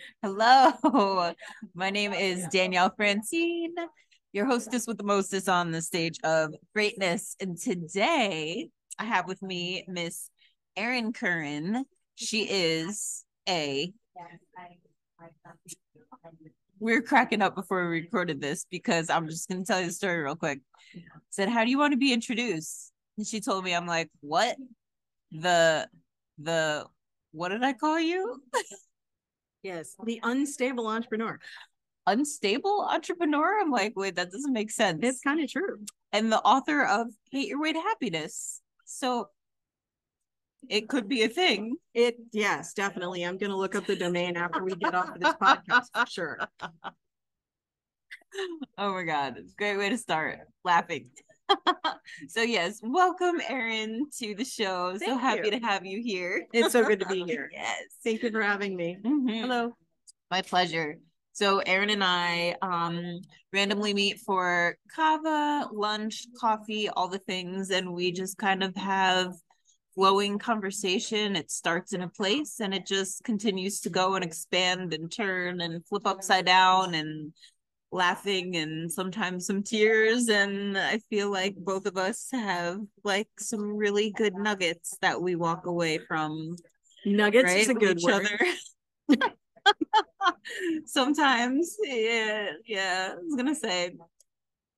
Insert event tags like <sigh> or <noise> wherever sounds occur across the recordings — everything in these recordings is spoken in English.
<laughs> Hello, my name is Danielle Francine, your hostess with the mostest on the stage of greatness. And today I have with me Miss Erin Currin. She is a. We are cracking up before we recorded this because I'm just going to tell you the story real quick. said, How do you want to be introduced? And she told me, I'm like, What? The, the, what did I call you? <laughs> Yes, the unstable entrepreneur. Unstable entrepreneur? I'm like, wait, that doesn't make sense. It's kind of true. And the author of Hate Your Way to Happiness. So it could be a thing. It yes, definitely. I'm gonna look up the domain after we get off of this podcast for sure. <laughs> Oh my god, it's a great way to start laughing. <laughs> so yes, welcome Erin to the show. Thank so happy you. to have you here. It's so good to be <laughs> here. yes. Thank you for having me. Mhm. Hello. My pleasure. So Erin and I um randomly meet for kava, lunch, coffee, all the things, and we just kind of have flowing conversation. It starts in a place and it just continues to go and expand and turn and flip upside down and laughing and sometimes some tears. And I feel like both of us have like some really good nuggets that we walk away from Nuggets right? is a good each word. other. <laughs> <laughs> Sometimes, yeah, yeah. I was gonna say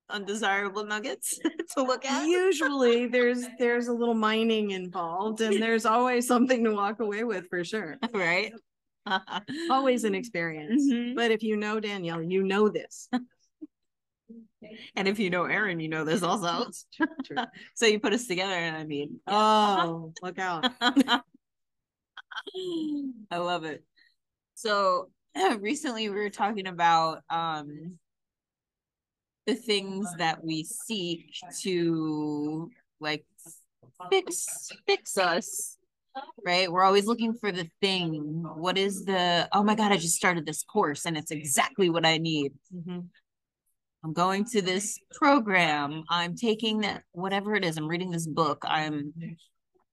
undesirable nuggets <laughs> to look at. Usually there's there's a little mining involved and there's always something to walk away with for sure. right? Always an <laughs> experience. Mhm. But if you know Danielle, you know this. <laughs> and if you know Erin, you know this also. True. <laughs> so you put us together, and I mean, Oh, look out. I love it. So recently we were talking about um the things that we seek to like fix fix us. Right? We're always looking for the thing. What is the oh my god, I just started this course and it's exactly what I need. Mhm. I'm going to this program. I'm taking that whatever it is. I'm reading this book. I'm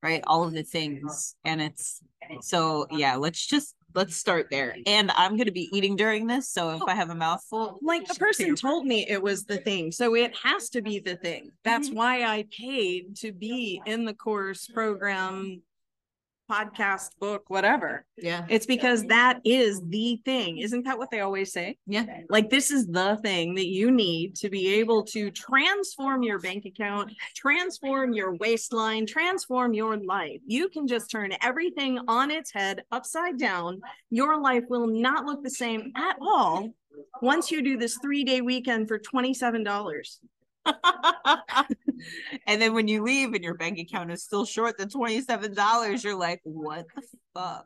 right all of the things and it's so yeah let's just let's start there and i'm going to be eating during this so if i have a mouthful like the person told me it was the thing so it has to be the thing that's Mhm. why i paid to be in the course program podcast book whatever. Yeah. It's because that is the thing. Isn't that what they always say? Yeah. Like this is the thing that you need to be able to transform your bank account transform your waistline transform your life. You can just turn everything on its head upside down. Your life will not look the same at all once you do this three day weekend for $27 <laughs> and then when you leave and your bank account is still short the $27 you're like what the fuck?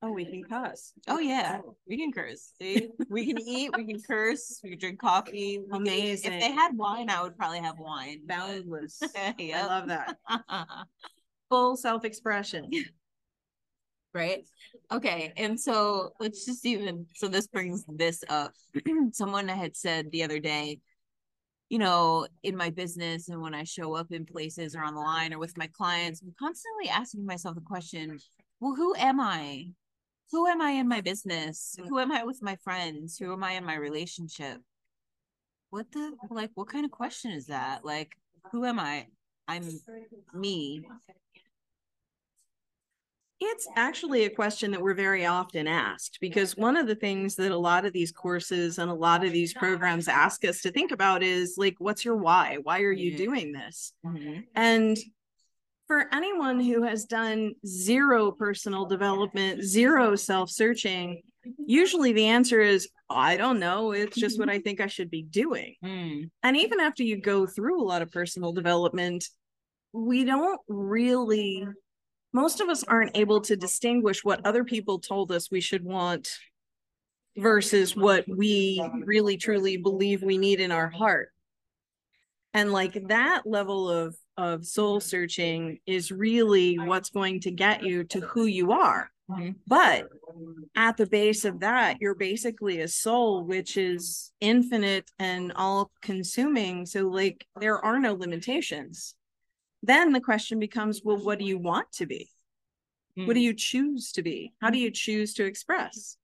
Oh we can cuss. Oh yeah. we can curse. See? We can eat we can curse we can drink coffee Amazing. if they had wine i would probably have wine boundless. <laughs> i love that. <laughs> Full self-expression. Right? Okay and so let's just even so this brings this up. <clears throat> Someone had said the other day you know in my business and when i show up in places or on the line or with my clients i'm constantly asking myself the question well who am i? Who am i in my business? Mm. Who am i with my friends? Who am i in my relationship? What the like what kind of question is that? Like who am i? I'm me It's actually a question that we're very often asked because one of the things that a lot of these courses and a lot of these programs ask us to think about is like, what's your why? Why are you Mhm. doing this? Mhm. And for anyone who has done zero personal development, zero self searching, usually the answer is, I don't know. It's just what <laughs> I think I should be doing. Mm. And even after you go through a lot of personal development, we don't really, most of us aren't able to distinguish what other people told us we should want versus what we really truly believe we need in our heart. And like that level of of soul searching is really what's going to get you to who you are. But at the base of that, you're basically a soul which is infinite and all consuming. So, like, there are no limitations. Then the question becomes well, what do you want to be? What do hmm. you choose to be? How do you choose to express?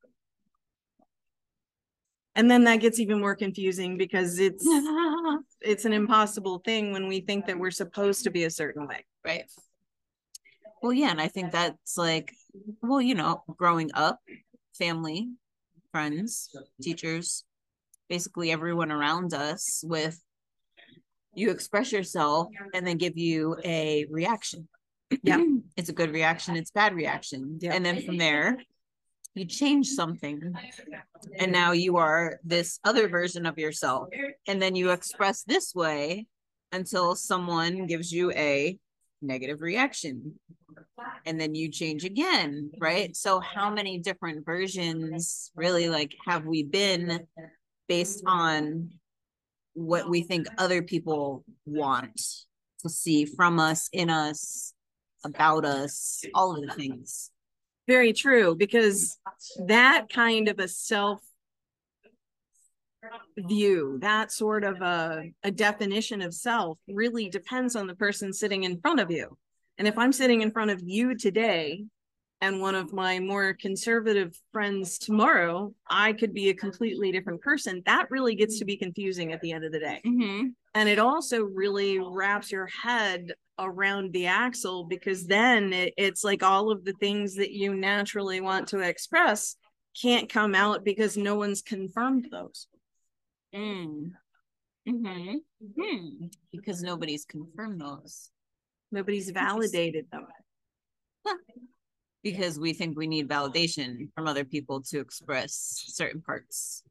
And then that gets even more confusing because it's <laughs> it's an impossible thing when we think that we're supposed to be a certain way. Right. Well, yeah, and I think that's like, well, you know, growing up, family, friends, teachers, basically everyone around us with you express yourself and then give you a reaction. Yeah. <clears throat> it's a good reaction, it's bad reaction. Yeah. And then from there, you change something. And now you are this other version of yourself. And then you express this way until someone gives you a negative reaction. And then you change again, right? So how many different versions really like have we been based on what we think other people want to see from us, in us, about us, all of the things. Very true, because that kind of a self view, that sort of a, a definition of self really depends on the person sitting in front of you. And if I'm sitting in front of you today and one of my more conservative friends tomorrow, I could be a completely different person. That really gets to be confusing at the end of the day. Mm-hmm. And it also really wraps your head around the axle because then it, it's like all of the things that you naturally want to express can't come out because no one's confirmed those. Mm. Mm-hmm. Hmm. Because nobody's confirmed those. Nobody's validated them. Because we think we need validation from other people to express certain parts.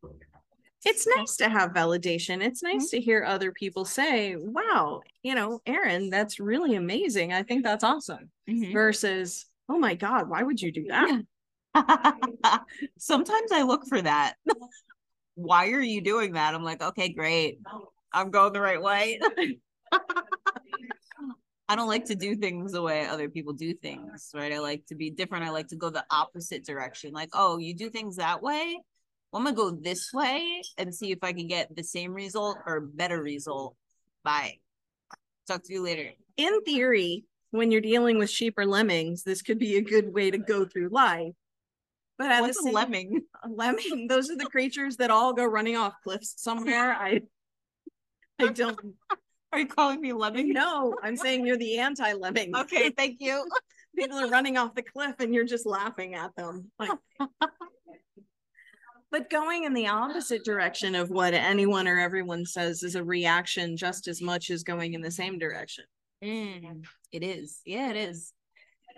It's nice to have validation. It's nice to hear other people say, wow, you know, Erin, that's really amazing. I think that's awesome. Mhm. Versus, oh my God, why would you do that? <laughs> Sometimes I look for that. <laughs> Why are you doing that? I'm like, okay, great. I'm going the right way. <laughs> I don't like to do things the way other people do things, right? I like to be different. I like to go the opposite direction. Like, oh, you do things that way? Well, I'm gonna go this way and see if I can get the same result or better result. Bye. Talk to you later. In theory, when you're dealing with sheep or lemmings, this could be a good way to go through life. But at What's the a same lemming? <laughs> a lemming, those are the creatures that all go running off cliffs somewhere. I I don't Are you calling me lemming? No, I'm saying you're the anti-lemming. Okay, thank you. <laughs> people are running off the cliff and you're just laughing at them like <laughs> but going in the opposite direction of what anyone or everyone says is a reaction just as much as going in the same direction Mm, it is. Yeah, it is.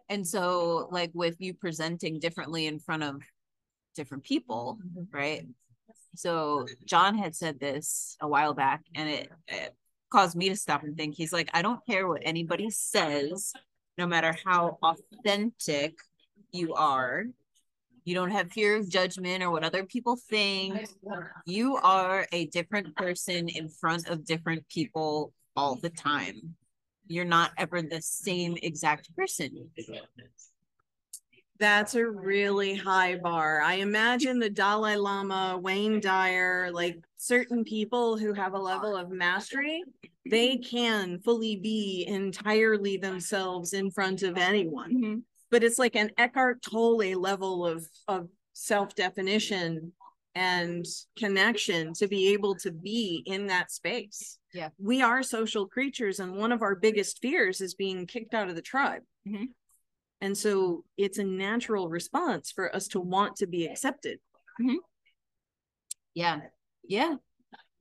And so, like, with you presenting differently in front of different people, right? So, John had said this a while back, and it, it caused me to stop and think. He's like, I don't care what anybody says, no matter how authentic you are. You don't have fear of judgment or what other people think. You are a different person in front of different people all the time you're not ever the same exact person. That's a really high bar i imagine the dalai lama wayne dyer like certain people who have a level of mastery they can fully be entirely themselves in front of anyone but it's like an Eckhart Tolle level of of self definition and connection to be able to be in that space. Yeah. We are social creatures and one of our biggest fears is being kicked out of the tribe. Mhm. And so it's a natural response for us to want to be accepted. Yeah. Yeah.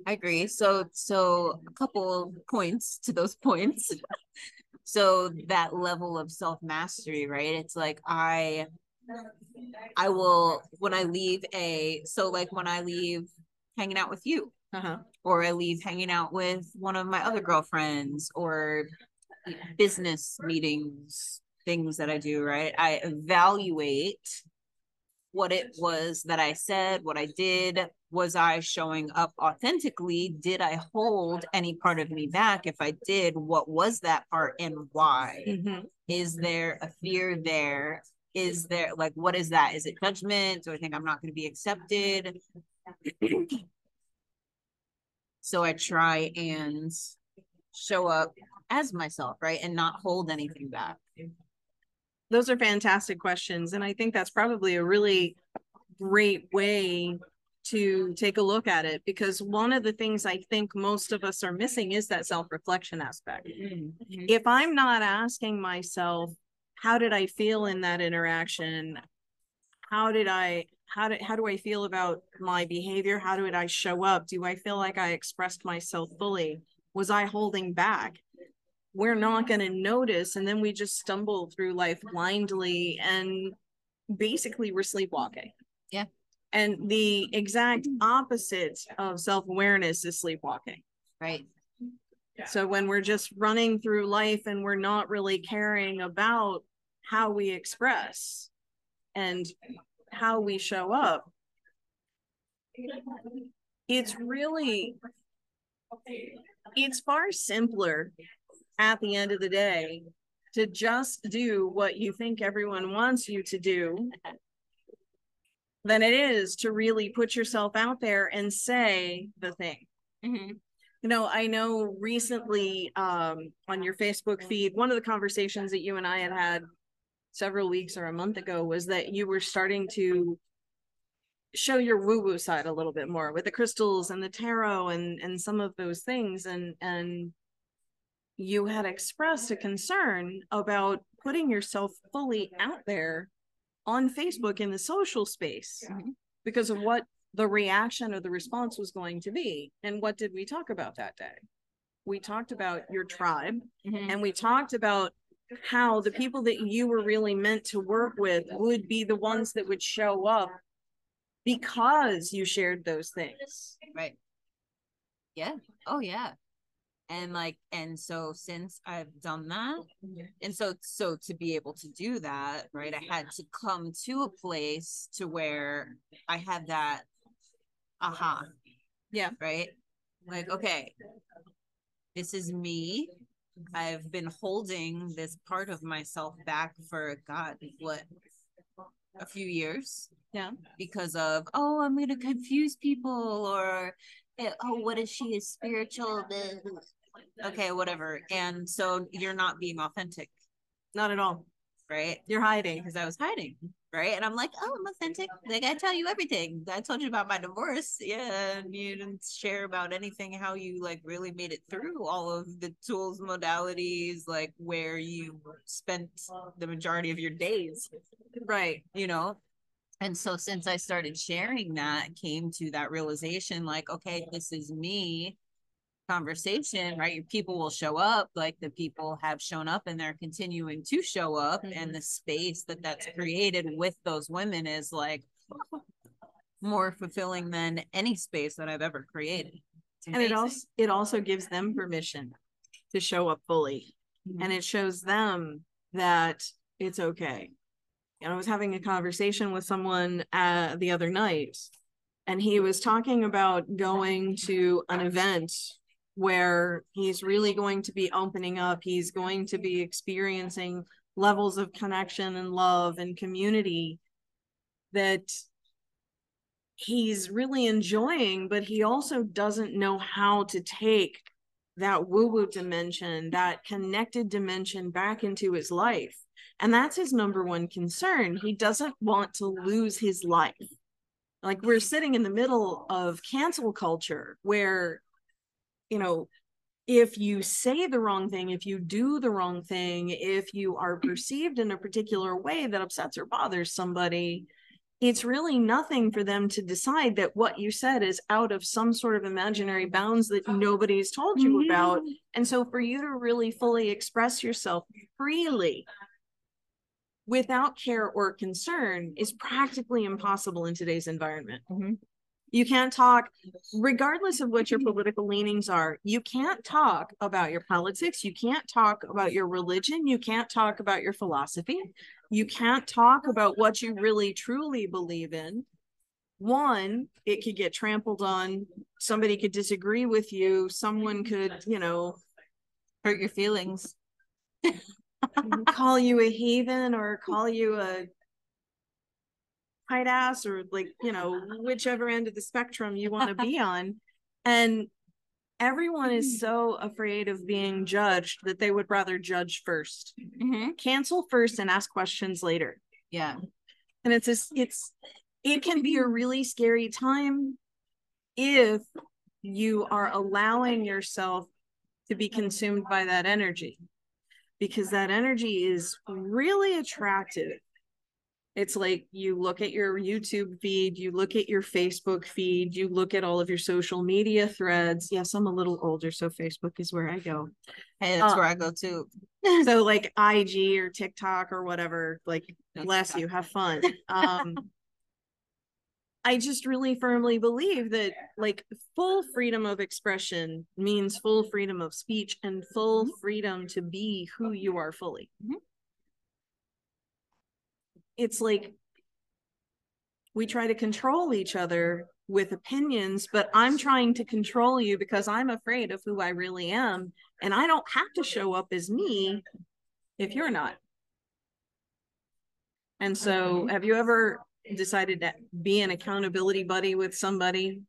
I agree. So so a couple points to those points. <laughs> so that level of self-mastery, right? It's like I I will when I leave a so like when I leave hanging out with you Uh-huh. or I leave hanging out with one of my other girlfriends or business meetings, things that I do, right? I evaluate what it was that I said, what I did. Was I showing up authentically? Did I hold any part of me back? If I did, what was that part and why? Mhm. Is there a fear there? Is there like what is that? Is it judgment? Do I think I'm not going to be accepted? so I try and show up as myself, right? And not hold anything back. Those are fantastic questions. And I think that's probably a really great way to take a look at it because one of the things I think most of us are missing is that self reflection aspect. Mhm. If I'm not asking myself, how did I feel in that interaction? How did I, how did, how do I feel about my behavior? How did I show up? Do I feel like I expressed myself fully? Was I holding back? We're not going to notice. And then we just stumble through life blindly and basically we're sleepwalking. Yeah. And the exact opposite of self awareness is sleepwalking. Right. So when we're just running through life and we're not really caring about how we express and how we show up, it's really it's far simpler at the end of the day to just do what you think everyone wants you to do than it is to really put yourself out there and say the thing. Mhm. You know, I know recently um, on your Facebook feed, one of the conversations that you and I had had several weeks or a month ago was that you were starting to show your woo woo side a little bit more with the crystals and the tarot and and some of those things and and you had expressed a concern about putting yourself fully out there on Facebook in the social space because of what the reaction or the response was going to be. And what did we talk about that day? We talked about your tribe Mhm. and we talked about how the people that you were really meant to work with would be the ones that would show up because you shared those things. Right. Yeah. Oh yeah. And like and so since I've done that mm-hmm. and so so to be able to do that, right, I had to come to a place to where I had that aha. Yeah. Right? Like okay. This is me. I've been holding this part of myself back for God, what a few years Yeah. because of oh i'm going to confuse people or eh, oh what is she is spiritual the okay whatever. And so you're not being authentic. Not at all. right? You're hiding. because i was hiding right? And i'm like oh i'm authentic. Like i tell you everything. I told you about my divorce yeah and you didn't share about anything how you like really made it through all of the tools modalities like where you spent the majority of your days. Right. you know and so since i started sharing that came to that realization like okay this is me conversation right your people will show up like the people have shown up and they're continuing to show up Mhm. and the space that that's created with those women is like more fulfilling than any space that i've ever created And it also it also gives them permission to show up fully. Mhm. and it shows them that it's okay. And I was having a conversation with someone uh, the other night, and he was talking about going to an event where he's really going to be opening up. He's going to be experiencing levels of connection and love and community that he's really enjoying, but he also doesn't know how to take that woo woo dimension, that connected dimension back into his life. And that's his number one concern. He doesn't want to lose his life. Like we're sitting in the middle of cancel culture where, you know, if you say the wrong thing, if you do the wrong thing, if you are perceived in a particular way that upsets or bothers somebody, it's really nothing for them to decide that what you said is out of some sort of imaginary bounds that nobody's told you about. And so for you to really fully express yourself freely without care or concern is practically impossible in today's environment. Mhm. You can't talk, regardless of what your <laughs> political leanings are, you can't talk about your politics. You can't talk about your religion. You can't talk about your philosophy. You can't talk about what you really truly believe in. One, it could get trampled on. Somebody could disagree with you. Someone could, you know, hurt your feelings <laughs> mm-hmm. call you a heathen or call you a tight ass or like you know whichever end of the spectrum you want to be <laughs> on. And everyone is so afraid of being judged that they would rather judge 1st mm-hmm. cancel first and ask questions later. Yeah. And it's just it's it can be a really scary time if you are allowing yourself to be consumed by that energy. Because that energy is really attractive it's like you look at your YouTube feed, you look at your Facebook feed, you look at all of your social media threads. Yes, I'm a little older, so Facebook is where I go. Hey, that's uh, where I go too. so like IG or TikTok or whatever, like bless you, have fun. Um <laughs> I just really firmly believe that like full freedom of expression means full freedom of speech and full mm-hmm. freedom to be who you are fully. Mm-hmm it's like we try to control each other with opinions, but I'm trying to control you because I'm afraid of who I really am. And I don't have to show up as me if you're not. And so, have you ever decided to be an accountability buddy with somebody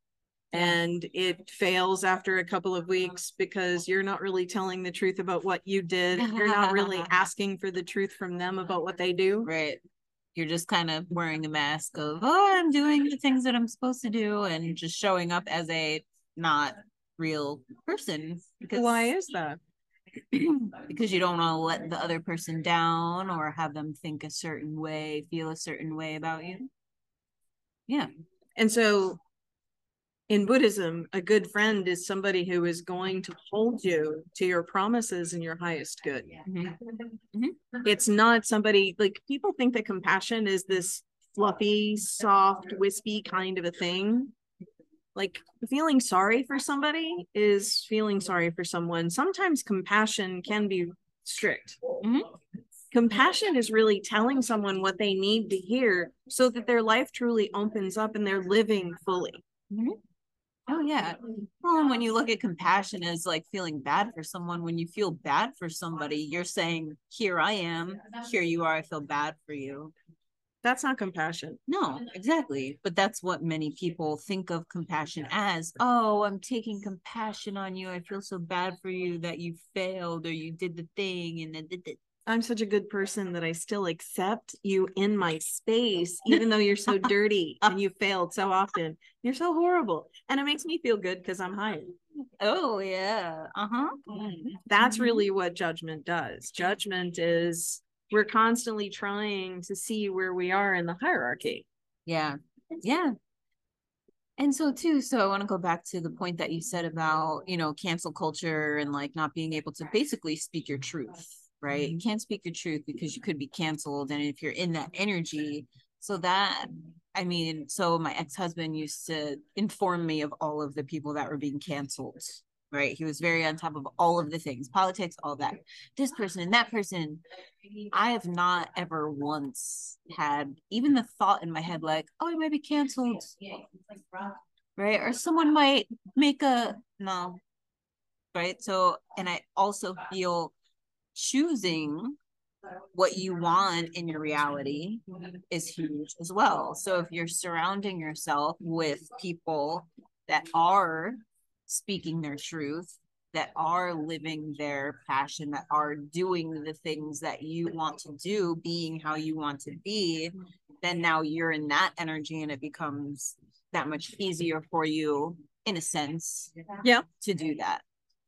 and it fails after a couple of weeks because you're not really telling the truth about what you did? You're not really <laughs> asking for the truth from them about what they do. Right you're just kind of wearing a mask of oh i'm doing the things that i'm supposed to do and just showing up as a not real person because why is that? <clears throat> because you don't want to let the other person down or have them think a certain way feel a certain way about you. Yeah. And so in Buddhism, a good friend is somebody who is going to hold you to your promises and your highest good. Mm-hmm. Mm-hmm. It's not somebody like people think that compassion is this fluffy, soft, wispy kind of a thing. Like feeling sorry for somebody is feeling sorry for someone. Sometimes compassion can be strict. Mm-hmm. Compassion is really telling someone what they need to hear so that their life truly opens up and they're living fully. Mm-hmm. Oh yeah. Well, and when you look at compassion as like feeling bad for someone, when you feel bad for somebody, you're saying, "Here I am. Here you are. I feel bad for you." That's not compassion. No, exactly. But that's what many people think of compassion as. Oh, I'm taking compassion on you. I feel so bad for you that you failed or you did the thing and then I'm such a good person that I still accept you in my space, <laughs> even though you're so dirty and you <laughs> failed so often. You're so horrible. And it makes me feel good because I'm higher. Oh, yeah. Uh huh. That's mm-hmm. really what judgment does. Judgment is we're constantly trying to see where we are in the hierarchy. Yeah. Yeah. And so too, so I want to go back to the point that you said about, you know, cancel culture and like not being able to basically speak your truth right? You mm-hmm. can't speak your truth because you could be canceled. And if you're in that energy, so that I mean, so my ex-husband used to inform me of all of the people that were being canceled. Right. He was very on top of all of the things, politics, all that. This person and that person. I have not ever once had even the thought in my head, like, oh, he might be canceled. Right. Or someone might make a no. Right. So, and I also feel choosing what you want in your reality is huge as well. So if you're surrounding yourself with people that are speaking their truth, that are living their passion, that are doing the things that you want to do, being how you want to be, then now you're in that energy and it becomes that much easier for you in a sense yeah to do that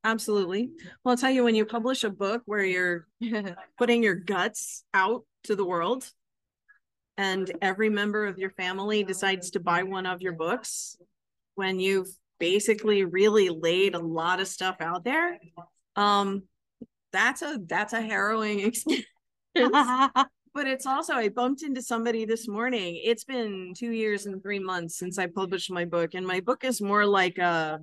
Absolutely. Well, I'll tell you when you publish a book where you're <laughs> putting your guts out to the world and every member of your family decides to buy one of your books when you've basically really laid a lot of stuff out there um that's a that's a harrowing <laughs> experience <laughs> but it's also i bumped into somebody this morning it's been two years and three months since i published my book and my book is more like a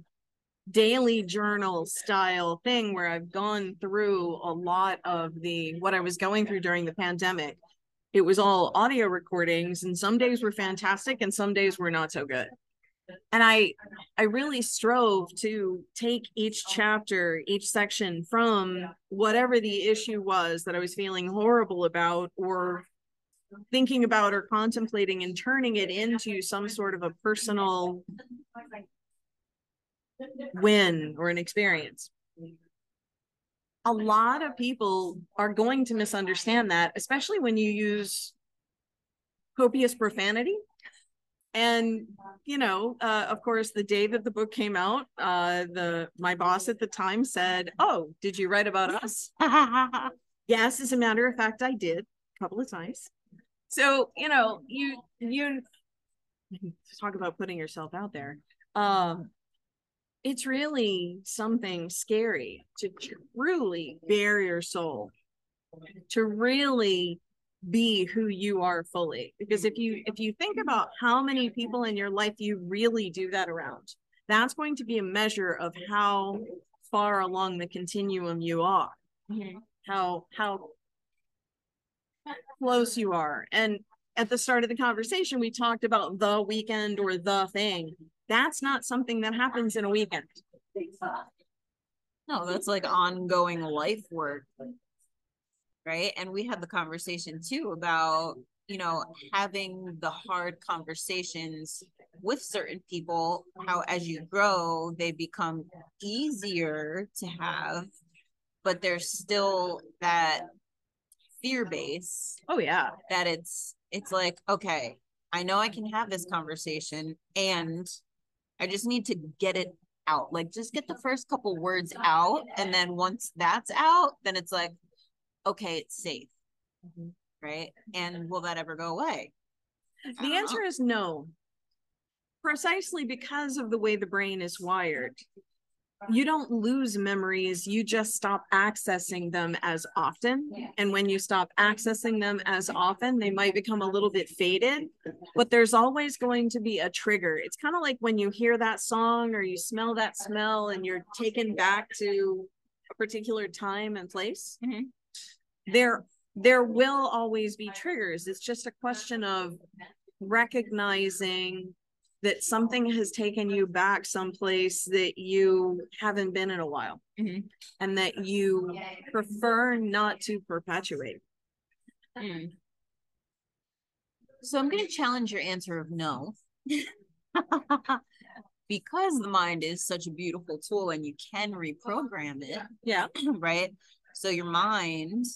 daily journal style thing where I've gone through a lot of the what I was going through during the pandemic. It was all audio recordings and some days were fantastic and some days were not so good. And I I really strove to take each chapter, each section from whatever the issue was that I was feeling horrible about or thinking about or contemplating and turning it into some sort of a personal win or an experience. A lot of people are going to misunderstand that, especially when you use copious profanity. and you know uh, of course the day that the book came out uh the my boss at the time said oh did you write about us <laughs> yes as a matter of fact i did a couple of times so you know you you <laughs> talk about putting yourself out there um it's really something scary to truly bare your soul to really be who you are fully. Because if you if you think about how many people in your life you really do that around that's going to be a measure of how far along the continuum you are mm-hmm. how how close you are. And at the start of the conversation we talked about the weekend or the thing that's not something that happens in a weekend. No that's like ongoing life work. Right? And we had the conversation too about you know having the hard conversations with certain people how as you grow they become easier to have but there's still that fear base oh yeah. that it's it's like okay i know i can have this conversation and i just need to get it out like just get the first couple words out and then once that's out then it's like okay, it's safe. Mm-hmm. Right. And will that ever go away? The answer know. is no. Precisely because of the way the brain is wired. You don't lose memories, you just stop accessing them as often. And when you stop accessing them as often, they might become a little bit faded, <laughs> but there's always going to be a trigger. It's kind of like when you hear that song or you smell that smell and you're taken back to a particular time and place. Mm-hmm there there will always be triggers it's just a question of recognizing that something has taken you back someplace that you haven't been in a while. Mm-hmm. and that you prefer not to perpetuate. Mm. so i'm going to challenge your answer of no. <laughs> Because the mind is such a beautiful tool and you can reprogram it. Yeah. <clears throat> Right? So your mind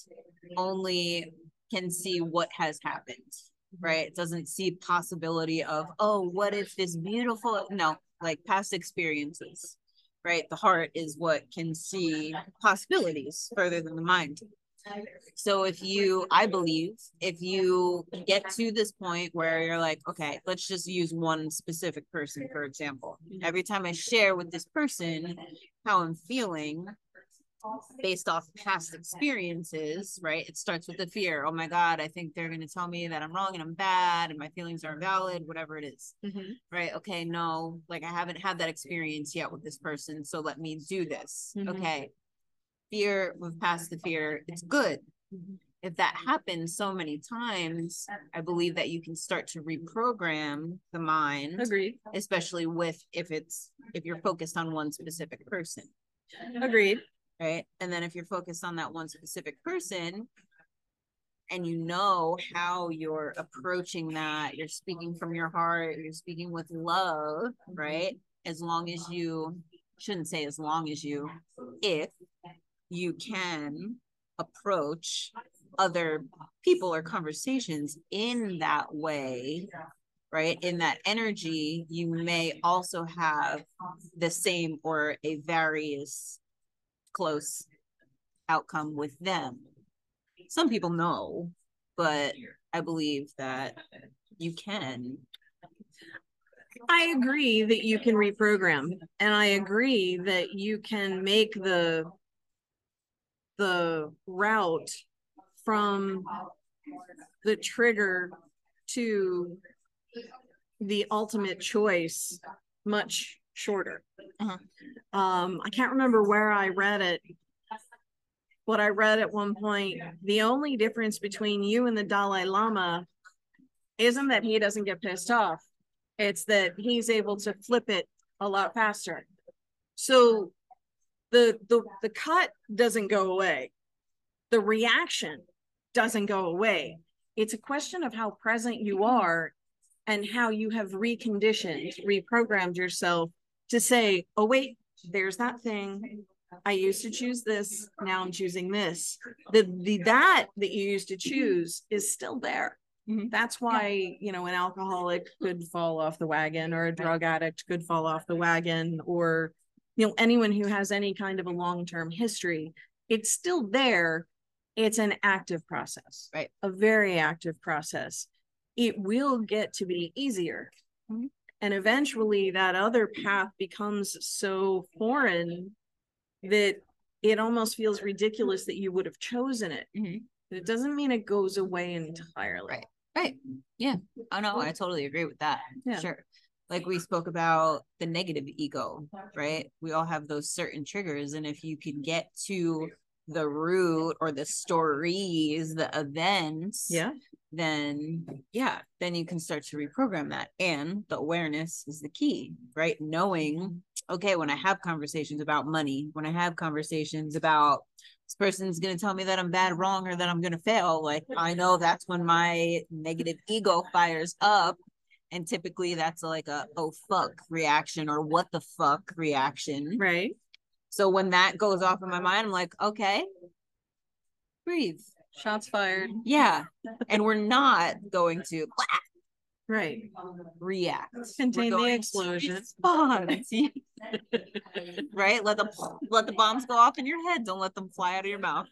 only can see what has happened, right? Mm-hmm. It doesn't see possibility of, oh, what if this beautiful no, like past experiences, right? The heart is what can see possibilities further than the mind. So if you, I believe, if you get to this point where you're like, okay, let's just use one specific person, for example. Mm-hmm. Every time I share with this person how I'm feeling, based off past experiences, right? It starts with the fear. Oh my God, I think they're going to tell me that I'm wrong and I'm bad and my feelings are valid, whatever it is. Mm-hmm. Right. Okay. No, like I haven't had that experience yet with this person. So let me do this. Mm-hmm. Okay. Fear, we've passed the fear. It's good. Mm-hmm. If that happens so many times, I believe that you can start to reprogram the mind. Agreed. Especially with if it's if you're focused on one specific person. Agreed right? And then if you're focused on that one specific person and you know how you're approaching that, you're speaking from your heart, you're speaking with love, right? As long as you shouldn't say as long as you, if you can approach other people or conversations in that way right in that energy you may also have the same or a various close outcome with them. Some people know, but I believe that you can. I agree that you can reprogram and I agree that you can make the the route from the trigger to the ultimate choice much shorter. Uh-huh. Um, I can't remember where I read it, but I read at one point the only difference between you and the Dalai Lama isn't that he doesn't get pissed off, it's that he's able to flip it a lot faster. So the the the cut doesn't go away. The reaction doesn't go away. It's a question of how present you are and how you have reconditioned, reprogrammed yourself to say, oh, wait, there's that thing. I used to choose this. Now I'm choosing this. The, the that that you used to choose is still there. Mhm. That's why, you know, an alcoholic could fall off the wagon or a drug addict could fall off the wagon or, you know, anyone who has any kind of a long-term history. It's still there. It's an active process. Right. A very active process. It will get to be easier. Mhm. And eventually that other path becomes so foreign that it almost feels ridiculous that you would have chosen it. Mhm. It doesn't mean it goes away entirely. Right. Right. Yeah. Oh no, I totally agree with that. Yeah. Sure. Like we spoke about the negative ego, right? We all have those certain triggers. And if you can get to the root or the stories, the events, Yeah. then yeah, then you can start to reprogram that. And the awareness is the key, right? Knowing, okay, when I have conversations about money, when I have conversations about this person's gonna tell me that I'm bad, wrong, or that I'm gonna fail, like I know that's when my negative ego fires up. And typically that's like a oh fuck reaction or what the fuck reaction. Right. So when that goes off in my mind, I'm like, okay, breathe. Shots fired. Yeah. And we're not going to <laughs> Right. react. Contain the explosion. <laughs> right? Let the let the bombs go off in your head. Don't let them fly out of your mouth.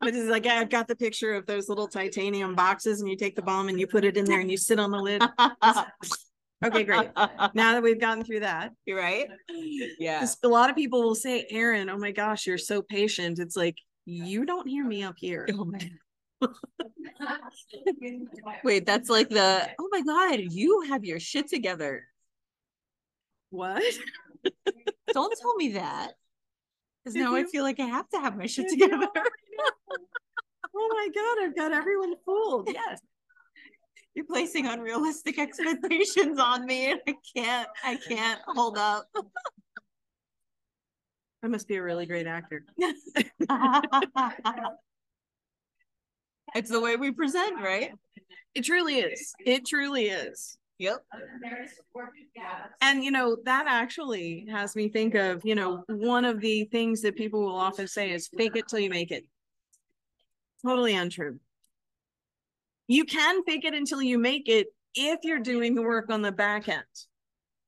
But it's like I've got the picture of those little titanium boxes, and you take the bomb and you put it in there and you sit on the lid. <laughs> Okay, great. <laughs> Now that we've gotten through that, You're right. Yeah. a lot of people will say, Erin, oh my gosh, you're so patient. It's like, you don't hear me up here. Oh man. <laughs> Wait, that's like the oh my god, you have your shit together. What? <laughs> Don't tell me that. Because now I feel like I have to have my shit You together. Oh my God, I've got everyone fooled. Yes. You're placing unrealistic expectations on me and I can't I can't hold up. I must be a really great actor. <laughs> it's the way we present, right? It truly is. It truly is. Yep. And you know, that actually has me think of, you know, one of the things that people will often say is fake it till you make it. Totally untrue. You can fake it until you make it if you're doing the work on the back end.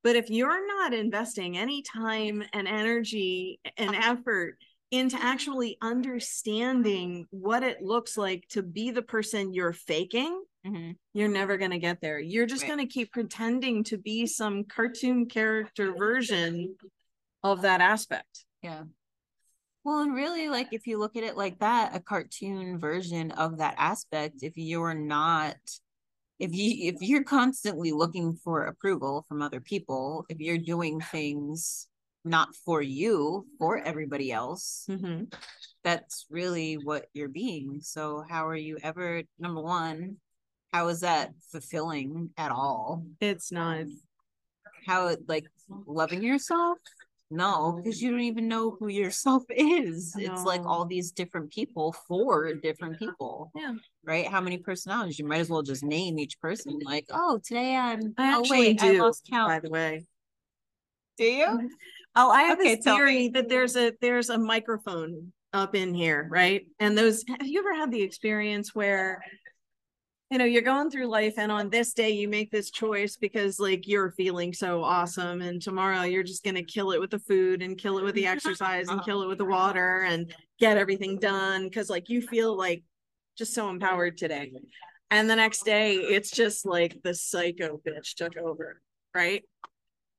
But if you're not investing any time and energy and effort into actually understanding what it looks like to be the person you're faking, Mhm. you're never going to get there. You're just Right. going to keep pretending to be some cartoon character version of that aspect. Yeah. Well, and really, like if you look at it like that, a cartoon version of that aspect, if you're not, if you if you're constantly looking for approval from other people, if you're doing things not for you, for everybody else, mm-hmm. that's really what you're being. So how are you ever number one, how is that fulfilling at all? It's not. How like loving yourself? No, because you don't even know who yourself <laughs> is. It's like all these different people for different people. Yeah. Right? How many personalities? You might as well just name each person. Mm-hmm. Like, oh, today I'm. I oh actually wait, I lost count. by the way. Do you? Mm-hmm. Oh, I have Okay, this theory that there's a there's a microphone up in here, right? And those have you ever had the experience where you know you're going through life and on this day you make this choice because like you're feeling so awesome and tomorrow you're just going to kill it with the food and kill it with the exercise and kill it with the water and get everything done cuz like you feel like just so empowered today. And the next day it's just like the psycho bitch took over, right?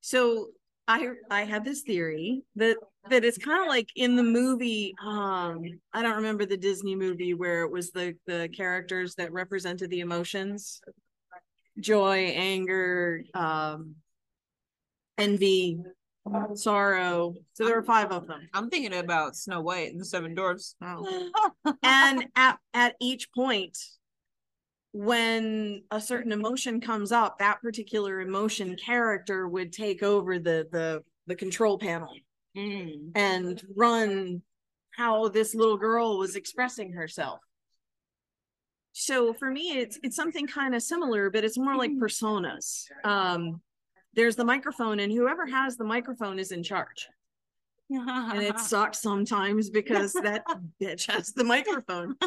So I I had this theory that that it's kind of like in the movie um I don't remember the Disney movie where it was the the characters that represented the emotions. Joy anger um envy sorrow. So there were five of them. I'm thinking about Snow White and the Seven Dwarfs. <laughs> and at at each point when a certain emotion comes up that particular emotion character would take over the the the control panel Mm. and run how this little girl was expressing herself. So for me, it's it's something kind of similar, but it's more like personas. Um, there's the microphone, and whoever has the microphone is in charge. And it <laughs> sucks sometimes because that <laughs> bitch has the microphone. <laughs>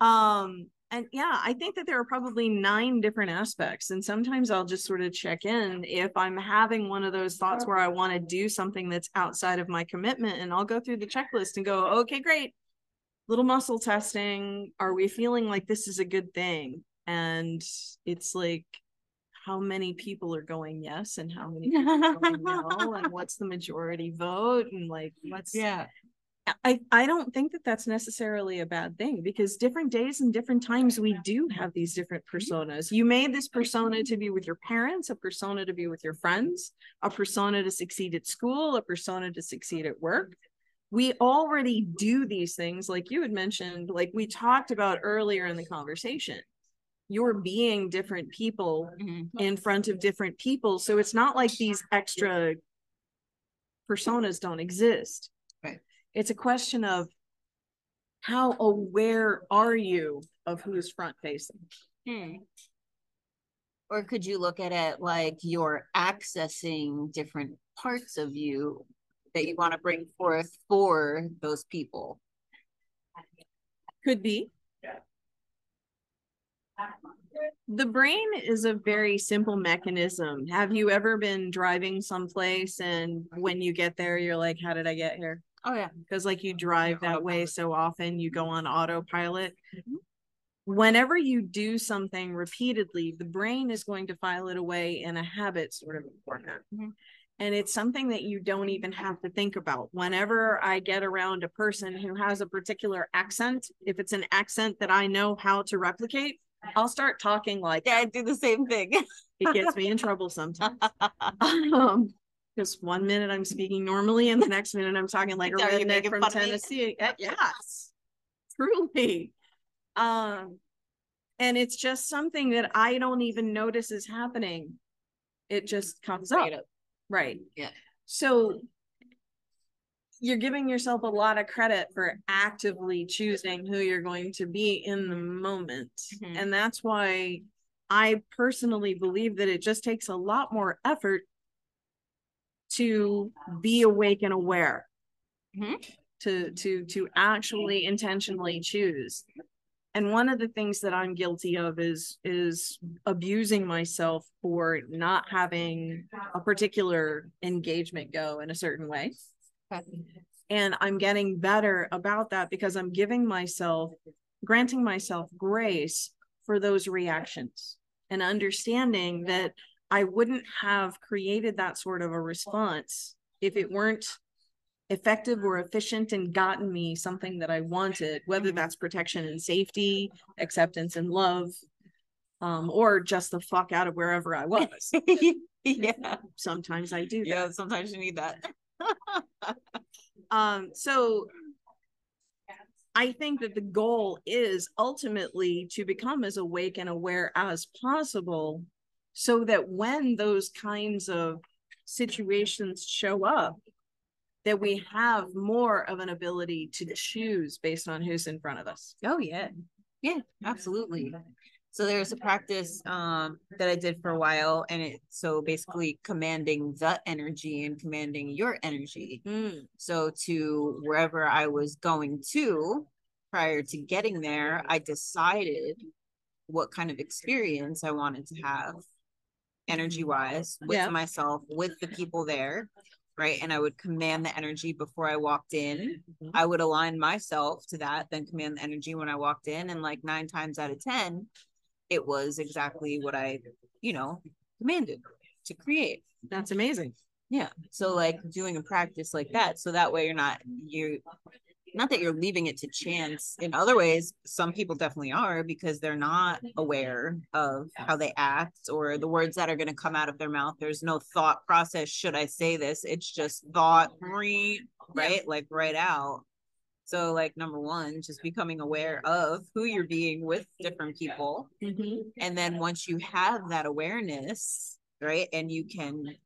Um, and yeah, I think that there are probably nine different aspects. And sometimes I'll just sort of check in if I'm having one of those thoughts where I want to do something that's outside of my commitment. And I'll go through the checklist and go, okay, great. Little muscle testing. Are we feeling like this is a good thing? And it's like, how many people are going yes and how many people are going no and <laughs> what's the majority vote and like what's yeah I, I don't think that that's necessarily a bad thing because different days and different times we do have these different personas. You made this persona to be with your parents, a persona to be with your friends, a persona to succeed at school, a persona to succeed at work. We already do these things, like you had mentioned, like we talked about earlier in the conversation. You're being different people mm-hmm. in front of different people. So it's not like these extra personas don't exist it's a question of how aware are you of who's front facing? Hmm. Or could you look at it like you're accessing different parts of you that you want to bring forth for those people? Could be. The brain is a very simple mechanism. Have you ever been driving someplace and when you get there, you're like, how did I get here? Oh yeah, because like you drive that way so often, you go on autopilot. Mm-hmm. Whenever you do something repeatedly, the brain is going to file it away in a habit sort of format. Mm-hmm. And it's something that you don't even have to think about. Whenever I get around a person who has a particular accent, if it's an accent that I know how to replicate, I'll start talking like yeah, I do the same thing. it gets me in trouble sometimes. <laughs> um, because one minute I'm speaking normally and the next minute I'm talking like a redneck from Tennessee. <laughs> Yes, truly. Um, and it's just something that I don't even notice is happening. It just comes up. Right. Yeah. So you're giving yourself a lot of credit for actively choosing who you're going to be in the moment. Mm-hmm. And that's why I personally believe that it just takes a lot more effort to be awake and aware. Mm-hmm. to to to actually intentionally choose. And one of the things that i'm guilty of is is abusing myself for not having a particular engagement go in a certain way. And i'm getting better about that because i'm giving myself granting myself grace for those reactions and understanding that I wouldn't have created that sort of a response if it weren't effective or efficient and gotten me something that I wanted, whether mm-hmm. that's protection and safety, acceptance and love, um, or just the fuck out of wherever I <laughs> was. yeah. Sometimes I do. That. Yeah, sometimes you need that. <laughs> um, so I think that the goal is ultimately to become as awake and aware as possible so that when those kinds of situations show up that we have more of an ability to choose based on who's in front of us oh yeah yeah absolutely so there's a practice um, that I did for a while, and it so basically commanding the energy and commanding your energy. Mm. So to wherever I was going to prior to getting there, I decided what kind of experience I wanted to have energy wise with yeah. myself, with the people there. Right. And I would command the energy before I walked in. Mm-hmm. I would align myself to that, then command the energy when I walked in. And like nine times out of 10, it was exactly what I, you know, commanded to create. That's amazing. Yeah. So like doing a practice like that. So that way you're not, you not that you're leaving it to chance in other ways some people definitely are because they're not aware of how they act or the words that are going to come out of their mouth. There's no thought process should i say this? It's just thought right? Like right out. So like number one just becoming aware of who you're being with different people. Mm-hmm. and then once you have that awareness right and you can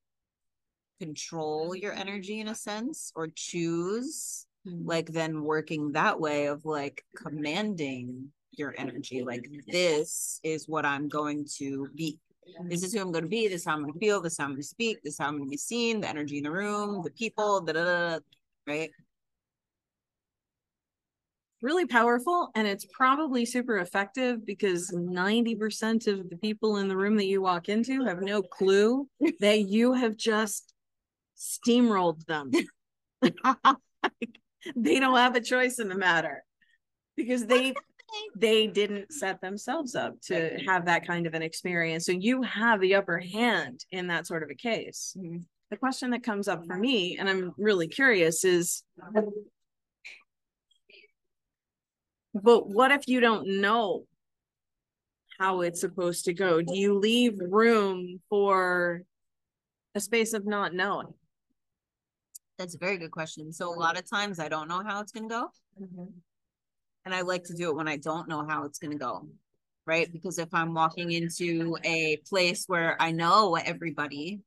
control your energy in a sense or choose Mm-hmm. like then working that way of like commanding your energy like this is what i'm going to be. This is who i'm going to be. This is how i'm going to feel. This is how i'm going to speak. This is how i'm going to be seen. The energy in the room the people da, da, da, right? Really powerful and it's probably super effective because 90% of the people in the room that you walk into have no clue <laughs> that you have just steamrolled them. <laughs> they don't have a choice in the matter because they they didn't set themselves up to have that kind of an experience. So you have the upper hand in that sort of a case. Mhm. The question that comes up for me, and I'm really curious, is but what if you don't know how it's supposed to go? Do you leave room for a space of not knowing? That's a very good question. So a lot of times I don't know how it's gonna go. And I like to do it when I don't know how it's gonna go. Right? Because if I'm walking into a place where I know everybody,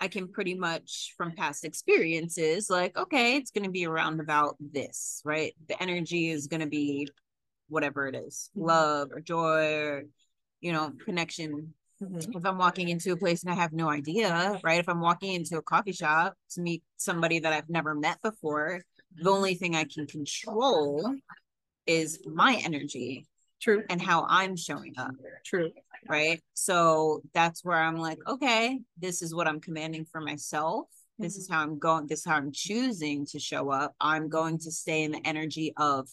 I can pretty much from past experiences, like, okay, it's gonna be around about this, right? The energy is gonna be whatever it is, Mhm. love or joy or you know, connection Mm-hmm. if I'm walking into a place and I have no idea, right? If I'm walking into a coffee shop to meet somebody that I've never met before, the only thing I can control is my energy True, and how I'm showing up, true. right? So that's where I'm like, okay, this is what I'm commanding for myself. This is mm-hmm. how I'm going, this is how I'm choosing to show up. I'm going to stay in the energy of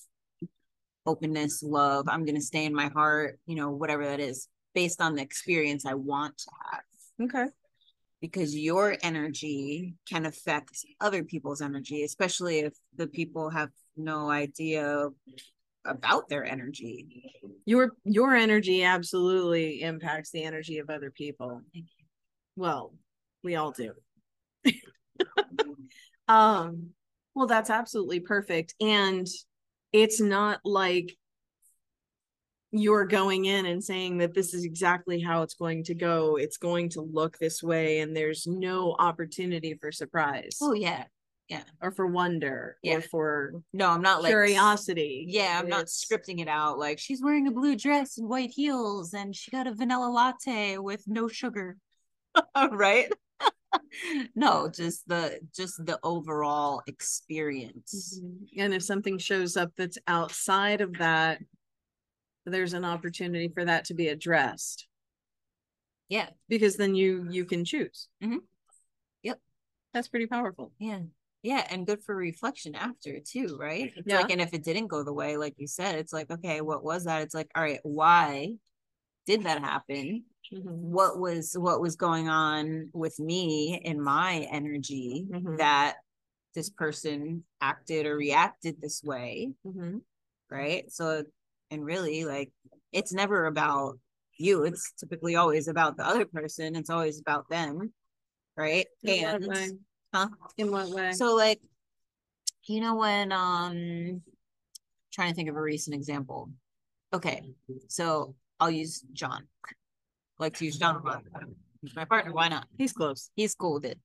openness, love. I'm going to stay in my heart, you know, whatever that is, based on the experience I want to have Okay. because your energy can affect other people's energy, especially if the people have no idea about their energy. Your your energy absolutely impacts the energy of other people. Well, we all do. <laughs> um, well, that's absolutely perfect. And it's not like you're going in and saying that this is exactly how it's going to go. It's going to look this way, and there's no opportunity for surprise Oh yeah. Yeah. Or for wonder Yeah. or for No, I'm not like curiosity. Yeah, I'm not scripting it out like she's wearing a blue dress and white heels and she got a vanilla latte with no sugar. <laughs> right? <laughs> no, just the just the overall experience. Mm-hmm. And if something shows up that's outside of that, there's an opportunity for that to be addressed Yeah. because then you you can choose. Mhm. Yep. That's pretty powerful. Yeah. Yeah, and good for reflection after too, right? It's Yeah. like, and if it didn't go the way, like you said, it's like, okay, what was that? It's like, all right, why did that happen? What was what was going on with me in my energy Mhm. that this person acted or reacted this way, Mhm. right? So, and really, like, it's never about you. It's typically always about the other person. It's always about them, right? In what and way? huh? In what way? So like, you know, when um trying to think of a recent example. Okay, so I'll use John. Like to use John a. He's my partner. Why not? He's close. He's cool with it.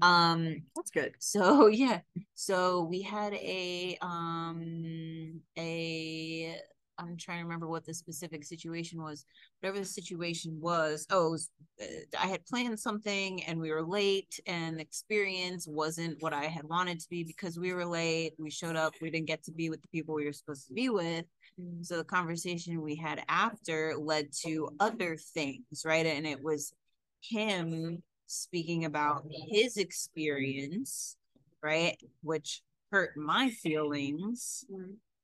Um, That's good. <laughs> so yeah, so we had a um a I'm trying to remember what the specific situation was. Whatever the situation was, oh, was, uh, I had planned something and we were late, and the experience wasn't what I had wanted to be because we were late. We showed up, we didn't get to be with the people we were supposed to be with. So the conversation we had after led to other things, right? And it was him speaking about his experience, right? Which hurt my feelings.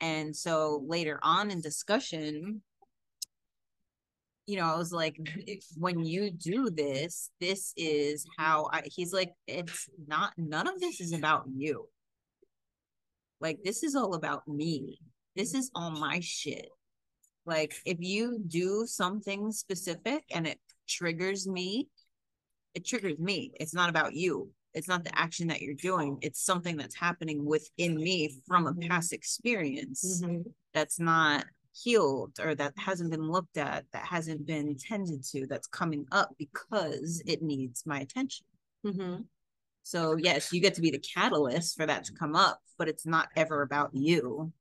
And so later on in discussion, you know, I was like, when you do this, this is how I, he's like, it's not, none of this is about you. Like, this is all about me. This is all my shit. Like, if you do something specific and it triggers me, it triggers me. It's not about you. It's not the action that you're doing. It's something that's happening within me from a past experience that's not healed or that hasn't been looked at, that hasn't been tended to, that's coming up because it needs my attention. Mm-hmm. So, yes, you get to be the catalyst for that to come up, but it's not ever about you.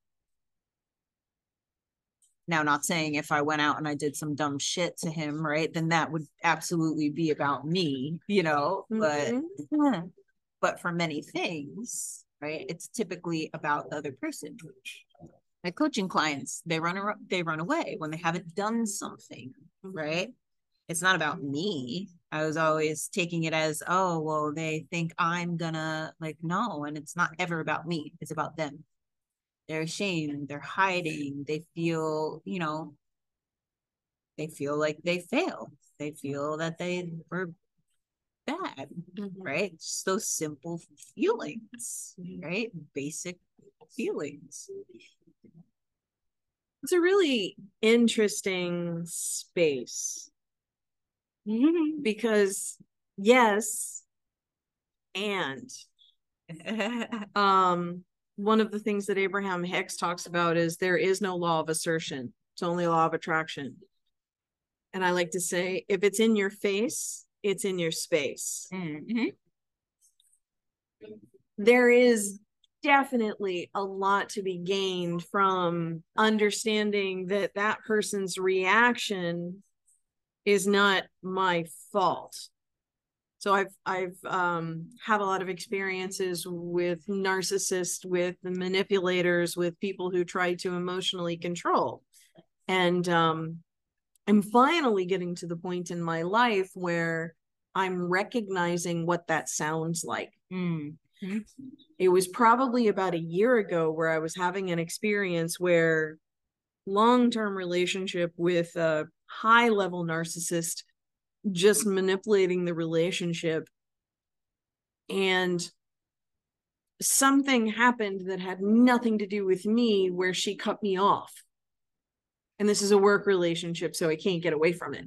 Now, not saying if I went out and I did some dumb shit to him, right, then that would absolutely be about me, you know, but Mhm. <laughs> but for many things, right, it's typically about the other person. my coaching clients they run ar- they run away when they haven't done something right it's not about me i was always taking it as oh well they think i'm gonna like no and it's not ever about me it's about them they're ashamed they're hiding they feel you know they feel like they failed. They feel that they were bad mm-hmm. right? Just those simple feelings mm-hmm. right? Basic feelings. It's a really interesting space. Mm-hmm. Because yes, and <laughs> um one of the things that Abraham Hicks talks about is there is no law of assertion. It's only law of attraction. And I like to say if it's in your face, it's in your space. Mhm. There is definitely a lot to be gained from understanding that that person's reaction is not my fault. So I've I've um had a lot of experiences with narcissists, with manipulators, with people who try to emotionally control. And um I'm finally getting to the point in my life where I'm recognizing what that sounds like. Mm. It was probably about a year ago where I was having an experience where long-term relationship with a high-level narcissist just manipulating the relationship and something happened that had nothing to do with me where she cut me off. And this is a work relationship so I can't get away from it.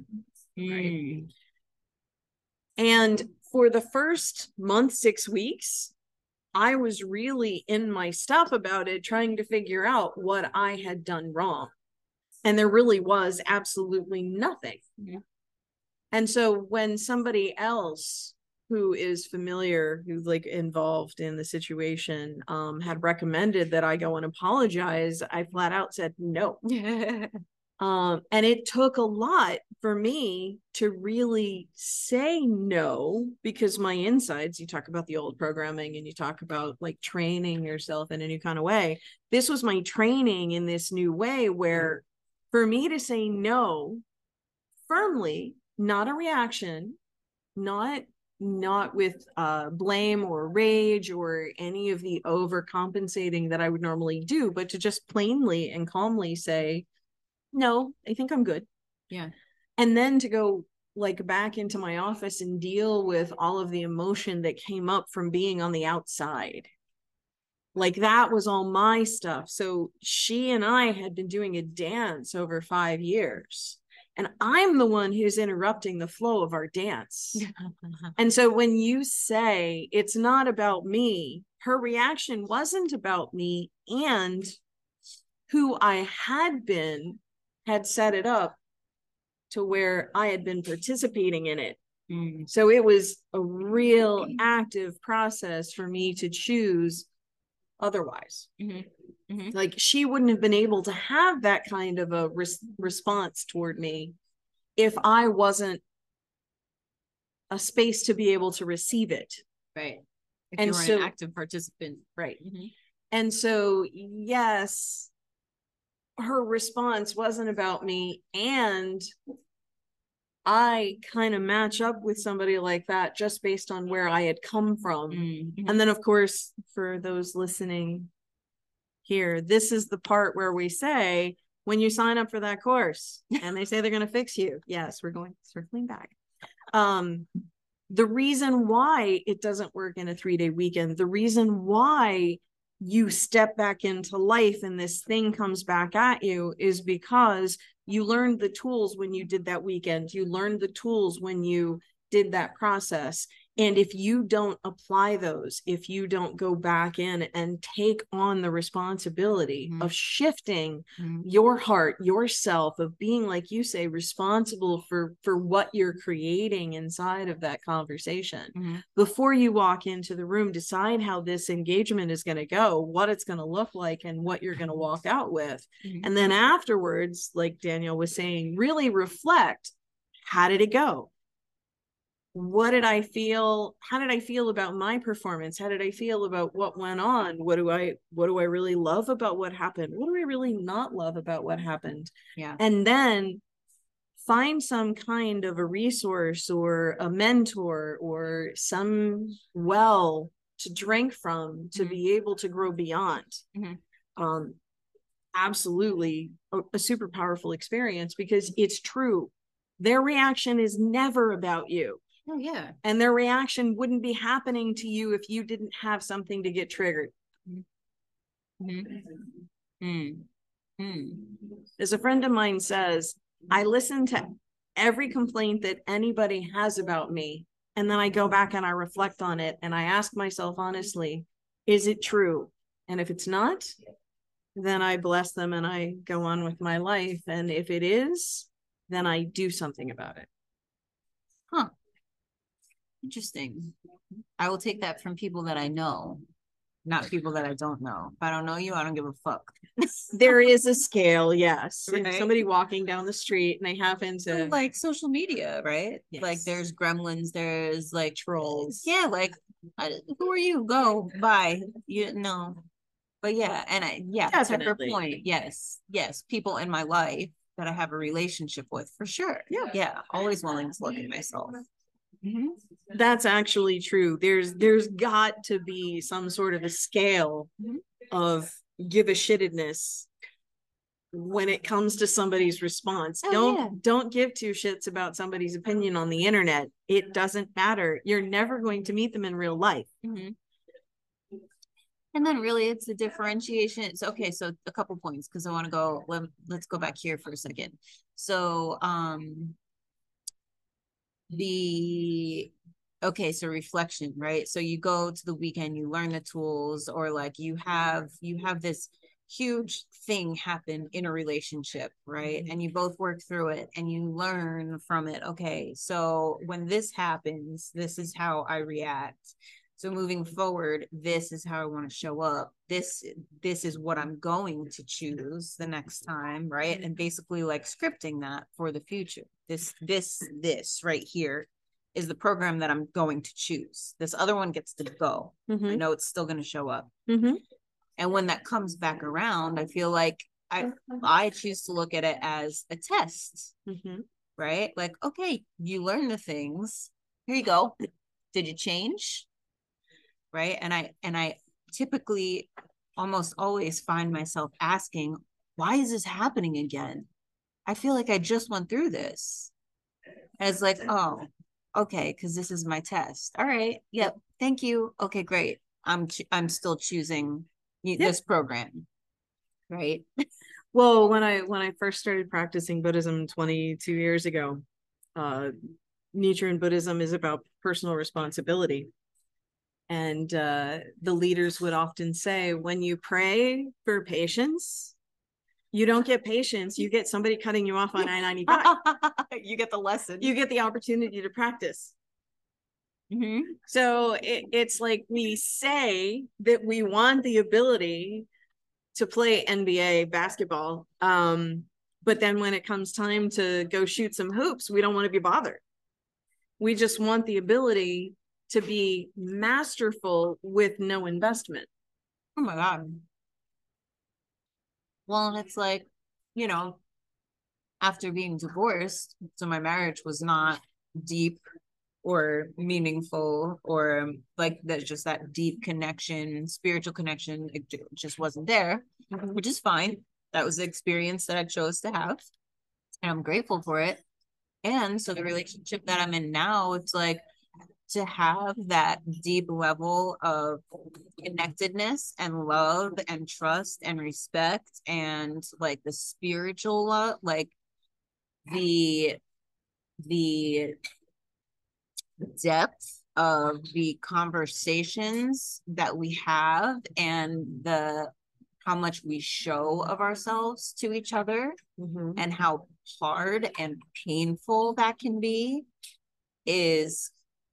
Mm. And for the first month, six weeks, I was really in my stuff about it, trying to figure out what I had done wrong. And there really was absolutely nothing. Yeah. And so when somebody else who is familiar, who's like involved in the situation, um, had recommended that I go and apologize, I flat out said no. <laughs> Um, and it took a lot for me to really say no because my insides, you talk about the old programming and you talk about like training yourself in a new kind of way. This was my training in this new way where for me to say no firmly, not a reaction, not not with uh blame or rage or any of the overcompensating that I would normally do, but to just plainly and calmly say, no, I think I'm good. Yeah. And then to go like back into my office and deal with all of the emotion that came up from being on the outside. Like that was all my stuff. So she and I had been doing a dance over five years. And I'm the one who's interrupting the flow of our dance. <laughs> And so when you say it's not about me, her reaction wasn't about me and who I had been had set it up to where I had been participating in it. Mm. So it was a real active process for me to choose otherwise. Mhm. Mhm. Like she wouldn't have been able to have that kind of a res- response toward me if I wasn't a space to be able to receive it. Right. If And so- an active participant. Right. Mhm. And so, yes, her response wasn't about me. And I kind of match up with somebody like that just based on where I had come from. Mhm. And then, of course, for those listening here, this is the part where we say, when you sign up for that course and they say they're going to fix you, yes, we're going circling back. Um, the reason why it doesn't work in a three day weekend, the reason why you step back into life and this thing comes back at you is because you learned the tools when you did that weekend. You learned the tools when you did that process. And if you don't apply those, if you don't go back in and take on the responsibility Mhm. of shifting Mhm. your heart yourself of being like you say responsible for for what you're creating inside of that conversation Mhm. before you walk into the room decide how this engagement is going to go what it's going to look like and what you're going to walk out with Mhm. and then afterwards like daniel was saying really reflect how did it go what did I feel? How did I feel about my performance? How did I feel about what went on? What do I what do I really love about what happened? What do I really not love about what happened? Yeah. And then find some kind of a resource or a mentor or some well to drink from to Mhm. be able to grow beyond. Mhm. Um absolutely a, a super powerful experience because it's true. Their reaction is never about you Oh yeah. and their reaction wouldn't be happening to you if you didn't have something to get triggered. Mhm. Mm. Mm. As a friend of mine says, I listen to every complaint that anybody has about me, and then I go back and I reflect on it and I ask myself honestly, is it true? And if it's not, then I bless them and I go on with my life. And if it is, then I do something about it. Interesting. I will take that from people that I know, not people that I don't know. If I don't know you, I don't give a fuck. <laughs> There is a scale, yes. Right. somebody walking down the street and they happen to like social media, right? Like there's gremlins, there's like trolls. yeah, like I, who are you? Go bye. You know, but yeah, and I yeah, to her point, yes, yes, people in my life that I have a relationship with for sure. Yeah. yeah, always willing to look at myself. Mhm. That's actually true. There's there's got to be some sort of a scale Mhm. of give a shittedness when it comes to somebody's response. Oh, don't yeah. don't give two shits about somebody's opinion on the internet. It doesn't matter. You're never going to meet them in real life. Mhm. And then really it's the differentiation. It's okay. So a couple points because I want to go, let, let's go back here for a second. So, um, the, okay, so reflection, right? So you go to the weekend, you learn the tools or like you have, you have this huge thing happen in a relationship, right? Mm-hmm. And you both work through it and you learn from it. Okay. So when this happens, this is how I react so moving forward this is how i want to show up this this is what i'm going to choose the next time right and basically like scripting that for the future this this this right here is the program that i'm going to choose this other one gets to go i Mhm, know it's still going to show up mhm. and when that comes back around i feel like i i choose to look at it as a test Mhm. right? Like, okay, you learn the things. Here you go. Did you change? Right. And I and I typically almost always find myself asking, why is this happening again? I feel like I just went through this. And it's like, oh, okay, because this is my test. All right. Yep. Thank you. Okay, great. I'm ch- I'm still choosing Yeah. this program. Right. <laughs> Well, when I when I first started practicing Buddhism 22 years ago, uh Nichiren Buddhism is about personal responsibility. And uh the leaders would often say when you pray for patience, you don't get patience, you get somebody cutting you off on I-95. <laughs> you get the lesson. you get the opportunity to practice. Mhm. So it, it's like we say that we want the ability to play NBA basketball. Um, but then when it comes time to go shoot some hoops, we don't want to be bothered. We just want the ability to be masterful with no investment. Oh my God. Well, and it's like, you know, after being divorced, so my marriage was not deep or meaningful or um, like there's just that deep connection, spiritual connection. It just wasn't there, which is fine. That was the experience that I chose to have. And I'm grateful for it. And so the relationship that I'm in now, it's like to have that deep level of connectedness and love and trust and respect and like the spiritual love, like the the depth of the conversations that we have and the how much we show of ourselves to each other Mhm. and how hard and painful that can be is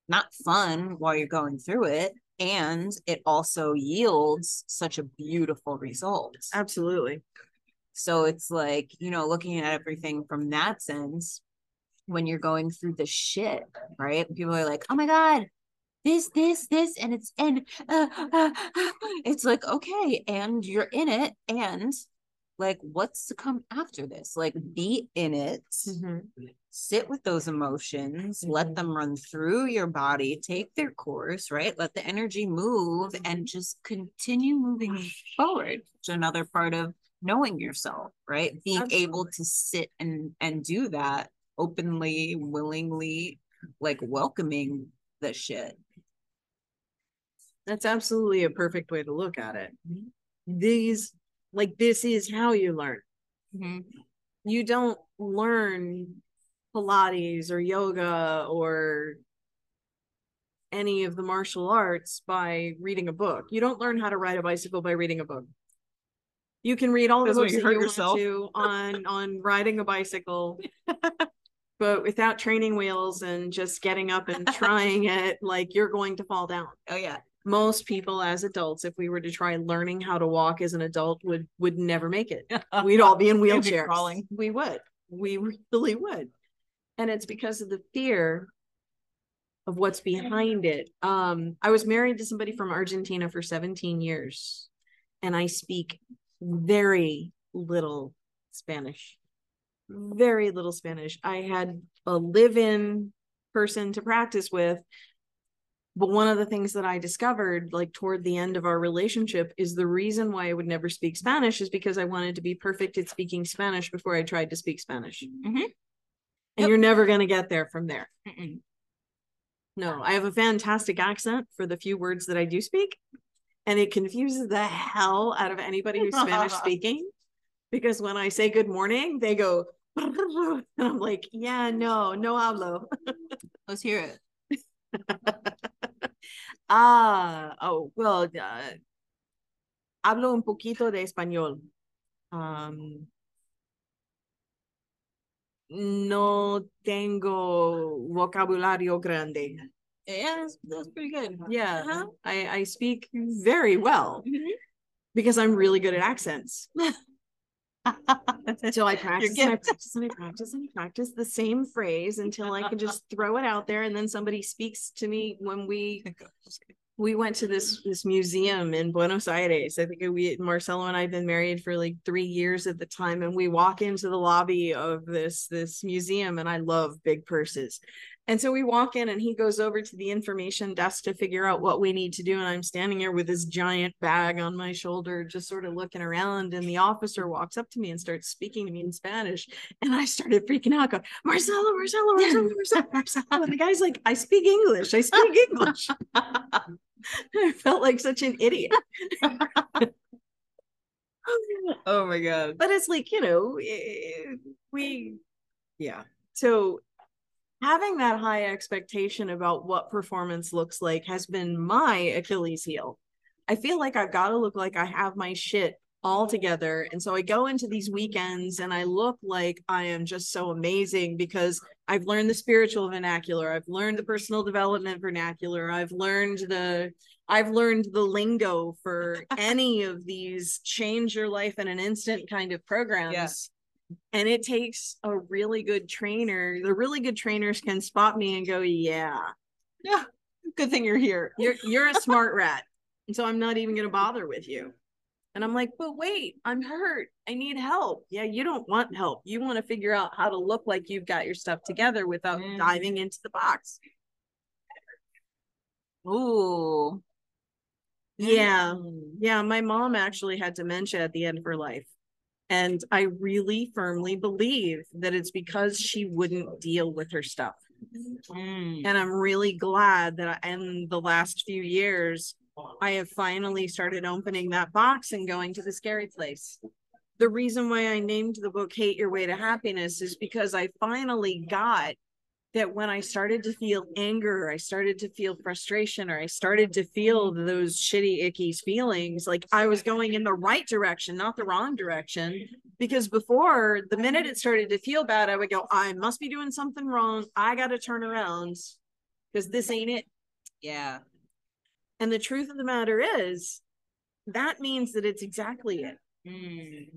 not fun while you're going through it and it also yields such a beautiful result Absolutely. so it's like you know looking at everything from that sense when you're going through the shit, right? People are like, oh my God, this, this, this, and it's and uh, uh, uh, it's like, okay, and you're in it, and like what's to come after this? Like mm-hmm. be in it, Mm-hmm. sit with those emotions, let mm-hmm. them run through your body, take their course, right? Let the energy move and mm-hmm. just continue moving forward. It's another part of knowing yourself, right? Being able to sit and and do that openly, willingly, like welcoming the shit. That's absolutely a perfect way to look at it. These, like, this is how you learn. Mm-hmm. You don't learn Pilates or yoga or any of the martial arts by reading a book. You don't learn how to ride a bicycle by reading a book. You can read all the That's books you that you yourself. want to on <laughs> on riding a bicycle, <laughs> but without training wheels and just getting up and <laughs> trying it, like you're going to fall down Oh yeah. Most people as adults if we were to try learning how to walk as an adult would would never make it. <laughs> We'd all be in wheelchairs. crawling. we would. We really would. And it's because of the fear of what's behind it. Um i was married to somebody from argentina for 17 years and i speak very little spanish. Very little spanish. I had a live-in person to practice with but one of the things that I discovered, like toward the end of our relationship, is the reason why I would never speak Spanish is because I wanted to be perfect at speaking Spanish before I tried to speak Spanish. Mhm. And Yep. you're never going to get there from there. Mm-mm. No, I have a fantastic accent for the few words that I do speak. And it confuses the hell out of anybody who's Spanish <laughs> speaking because when I say good morning, they go, <laughs> and I'm like, yeah, no, no hablo. Let's hear it. <laughs> <laughs> Ah, oh, well, uh, hablo un poquito de español. Um, no tengo vocabulario grande. Yeah, that's, that's pretty good. Yeah, Uh-huh. I, I speak very well Mhm. because I'm really good at accents. <laughs> So I <laughs> practice and I practice and I practice and I practice the same phrase until I can just throw it out there. And then somebody speaks to me when we <laughs> we went to this this museum in Buenos Aires. I think we Marcelo and I had been married for like three years at the time, and we walk into the lobby of this this museum, and I love big purses. And so we walk in, and he goes over to the information desk to figure out what we need to do. And I'm standing here with this giant bag on my shoulder, just sort of looking around. And the officer walks up to me and starts speaking to me in Spanish. And I started freaking out, going, Marcelo, Marcelo, Marcelo, <laughs> Marcelo, Marcelo. And the guy's like, I speak English. I speak English. <laughs> I felt like such an idiot. <laughs> oh my god. But it's like, you know, eh, we, yeah. So having that high expectation about what performance looks like has been my Achilles heel. I feel like I've got to look like I have my shit all together. And so I go into these weekends and I look like I am just so amazing because I've learned the spiritual vernacular, I've learned the personal development vernacular, I've learned the I've learned the lingo for <laughs> any of these change your life in an instant kind of programs. And it takes a really good trainer. The really good trainers can spot me and go, "Yeah, yeah Good thing you're here. you're you're a smart rat." And so I'm not even going to bother with you. And I'm like, "But wait, I'm hurt. I need help." Yeah, you don't want help. You want to figure out how to look like you've got your stuff together without Mm. diving into the box. Ooh. Yeah. Mm. Yeah, my mom actually had dementia at the end of her life. And I really firmly believe that it's because she wouldn't deal with her stuff. Mm. And I'm really glad that I, in the last few years, I have finally started opening that box and going to the scary place. The reason why I named the book Hate Your Way to Happiness is because I finally got that when I started to feel anger, I started to feel frustration, or I started to feel those shitty, icky feelings, like I was going in the right direction, not the wrong direction. Because before, the minute it started to feel bad, I would go, I must be doing something wrong. I got to turn around because this ain't it. Yeah. And the truth of the matter is, that means that it's exactly it. Mm.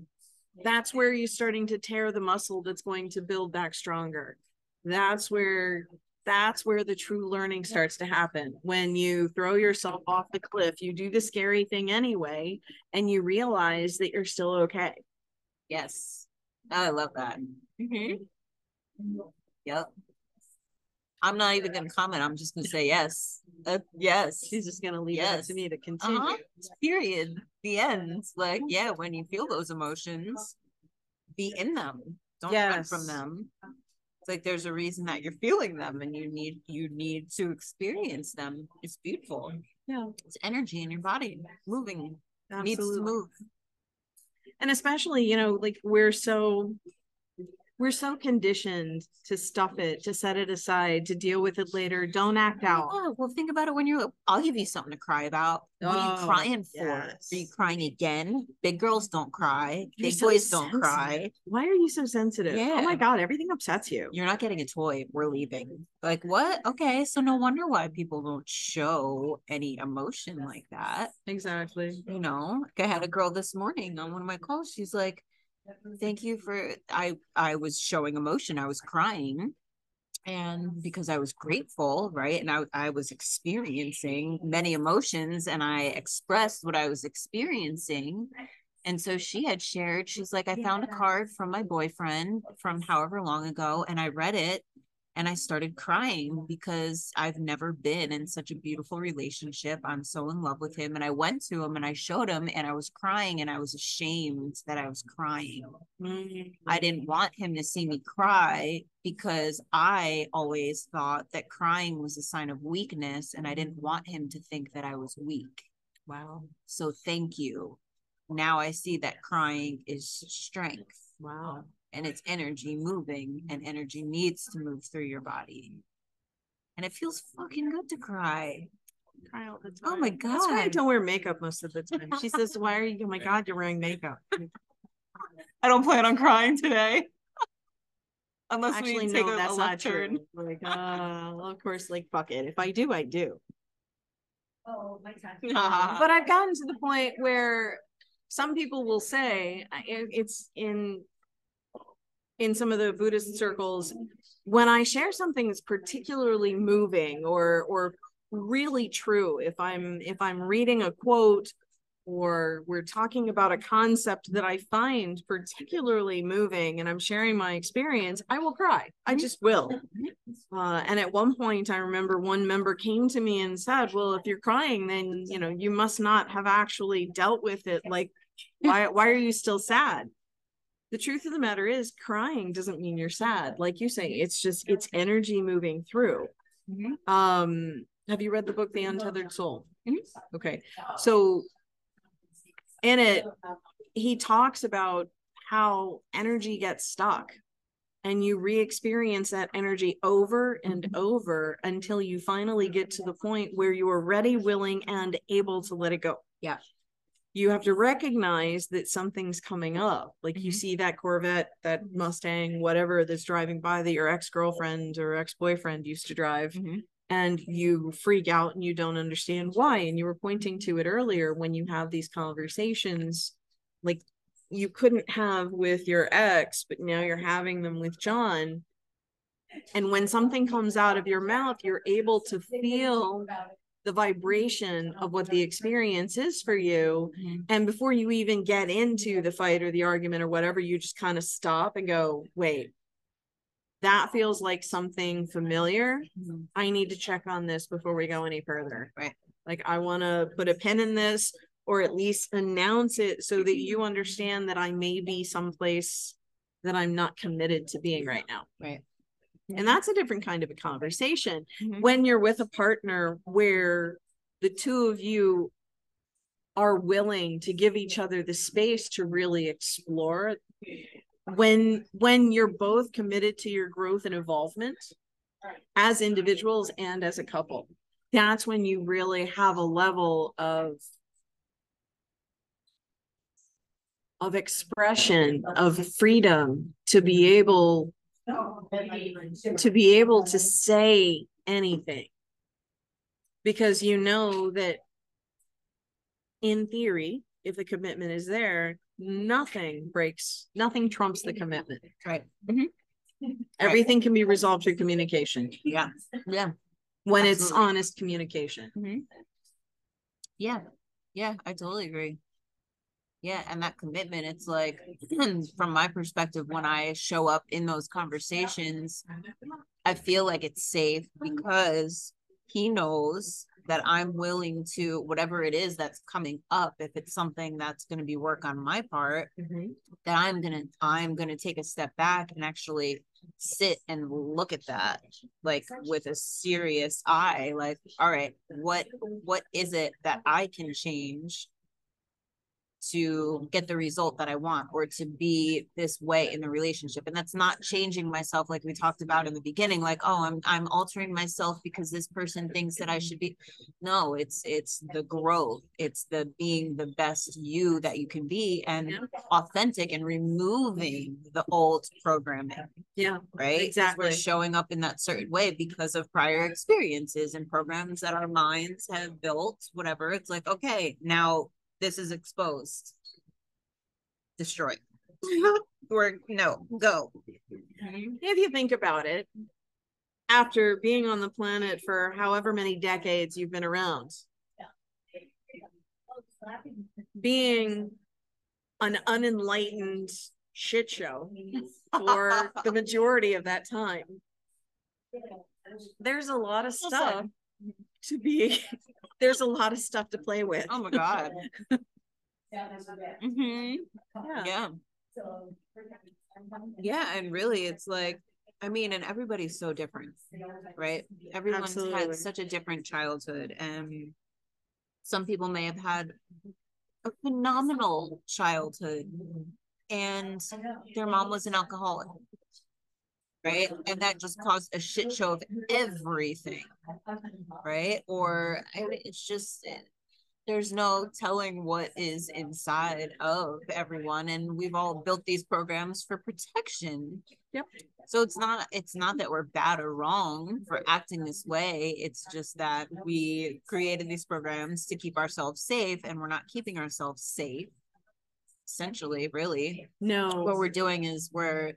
That's where you're starting to tear the muscle that's going to build back stronger. That's where that's where the true learning starts to happen. When you throw yourself off the cliff, you do the scary thing anyway, and you realize that you're still okay. Yes. I love that. Mm-hmm. Yep. I'm not even going to comment. I'm just going to say yes. Uh, yes. She's just going to leave yes. it to me to continue. Uh-huh. Period. The end. Like, yeah, when you feel those emotions, be in them. Don't yes. run from them. It's like there's a reason that you're feeling them and you need you need to experience them. It's beautiful. Yeah. It's energy in your body moving. Absolutely. Needs to move. And especially, you know, like we're so we're so conditioned to stuff it, to set it aside, to deal with it later. Don't act out. Yeah, well, think about it when you're. I'll give you something to cry about. What are you oh, crying for? Yes. Are you crying again? Big girls don't cry. You're Big so boys sensitive. don't cry. Why are you so sensitive? Yeah. Oh my god, everything upsets you. You're not getting a toy. We're leaving. Like what? Okay, so no wonder why people don't show any emotion like that. Exactly. You know, like I had a girl this morning on one of my calls. She's like thank you for i i was showing emotion i was crying. And because i was grateful right? And i, I was experiencing many emotions and i expressed what i was experiencing. And so she had shared she's like i found a card from my boyfriend from however long ago and i read it and I started crying because I've never been in such a beautiful relationship. I'm so in love with him. And I went to him and I showed him and I was crying and I was ashamed that I was crying. Mm-hmm. I didn't want him to see me cry because I always thought that crying was a sign of weakness and I didn't want him to think that I was weak. Wow. So thank you. Now I see that crying is strength. Wow and it's energy moving and energy needs to move through your body. And it feels fucking good to cry. Cry all the time. Oh my god. That's why I don't wear makeup most of the time. She says, Why are you oh my <laughs> god, you're wearing makeup? <laughs> I don't plan on crying today. <laughs> Unless Actually, we take no, a, that's a left not turn. True. Like, uh, well, of course, like fuck it. If I do, I do. Oh, my God. but I've gotten to the point where some people will say it's in in some of the Buddhist circles, when I share something that's particularly moving or or really true, if I'm if I'm reading a quote or we're talking about a concept that I find particularly moving and I'm sharing my experience, I will cry. I just will. Uh, and at one point, I remember one member came to me and said, Well, if you're crying, then, you know, you must not have actually dealt with it. Like, why, why are you still sad? The truth of the matter is crying doesn't mean you're sad. Like you say it's just it's energy moving through. Mm-hmm. um have you read the book the untethered soul? Mm-hmm. okay. So in it he talks about how energy gets stuck and you re-experience that energy over and over until you finally get to the point where you are ready willing and able to let it go. Yeah you have to recognize that something's coming up. Like mm-hmm. you see that Corvette, that Mustang, whatever that's driving by that your ex girlfriend or ex boyfriend used to drive. Mm-hmm. And you freak out and you don't understand why. And you were pointing to it earlier when you have these conversations, like you couldn't have with your ex, but now you're having them with John. And when something comes out of your mouth, you're able to feel the vibration of what the experience is for you. Mm-hmm. And before you even get into the fight or the argument or whatever, you just kind of stop and go, wait, that feels like something familiar. Mm-hmm. I need to check on this before we go any further. Right. Like I want to put a pin in this or at least announce it so that you understand that I may be someplace that I'm not committed to being right now. Right. And that's a different kind of a conversation. Mm-hmm. when you're with a partner where the two of you are willing to give each other the space to really explore when when you're both committed to your growth and involvement as individuals and as a couple that's when you really have a level of of expression of freedom to be able to be able to say anything because you know that in theory if the commitment is there nothing breaks nothing trumps the commitment right mm-hmm. <laughs> Everything can be resolved through communication Yeah. Yeah. when it's honest communication. Yeah. Yeah. I totally agree. Yeah. And that commitment, it's like, <clears throat> from my perspective, when I show up in those conversations, I feel like it's safe because he knows that I'm willing to, whatever it is that's coming up, if it's something that's going to be work on my part, mm-hmm. that I'm gonna I'm gonna take a step back and actually sit and look at that like with a serious eye like all right what what is it that I can change to get the result that I want or to be this way in the relationship. And that's not changing myself like we talked about in the beginning like oh I'm I'm altering myself because this person thinks that I should be. No it's it's the growth. It's the being the best you that you can be and authentic and removing the old programming Yeah, Right. Exactly. we're showing up in that certain way because of prior experiences and programs that our minds have built whatever. It's like okay now this is exposed. Destroy. <laughs> Or no go. If you think about it, after being on the planet for however many decades you've been around, being an unenlightened shit show for the majority of that time, there's a lot of <laughs> stuff to be there's a lot of stuff to play with. oh my god. <laughs> Hmm Yeah. yeah. Yeah and really it's like i mean and everybody's so different right? Everyone's Absolutely. had such a different childhood and some people may have had a phenomenal childhood and their mom was an alcoholic right? And that just caused a shit show of everything right? Or I mean, it's just there's no telling what is inside of everyone. And we've all built these programs for protection. Yep. so it's not it's not that we're bad or wrong for acting this way. It's just that we created these programs to keep ourselves safe and we're not keeping ourselves safe essentially really. No. what we're doing is we're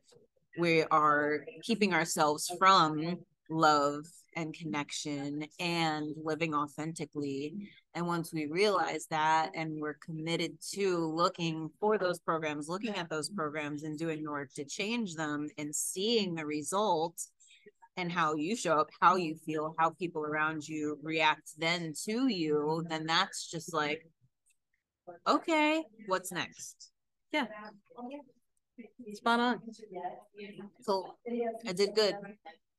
we are keeping ourselves from love and connection and living authentically and once we realize that and we're committed to looking for those programs looking at those programs and doing the work to change them and seeing the results and how you show up how you feel how people around you react then to you then that's just like okay what's next Yeah. Spot on. So I did good.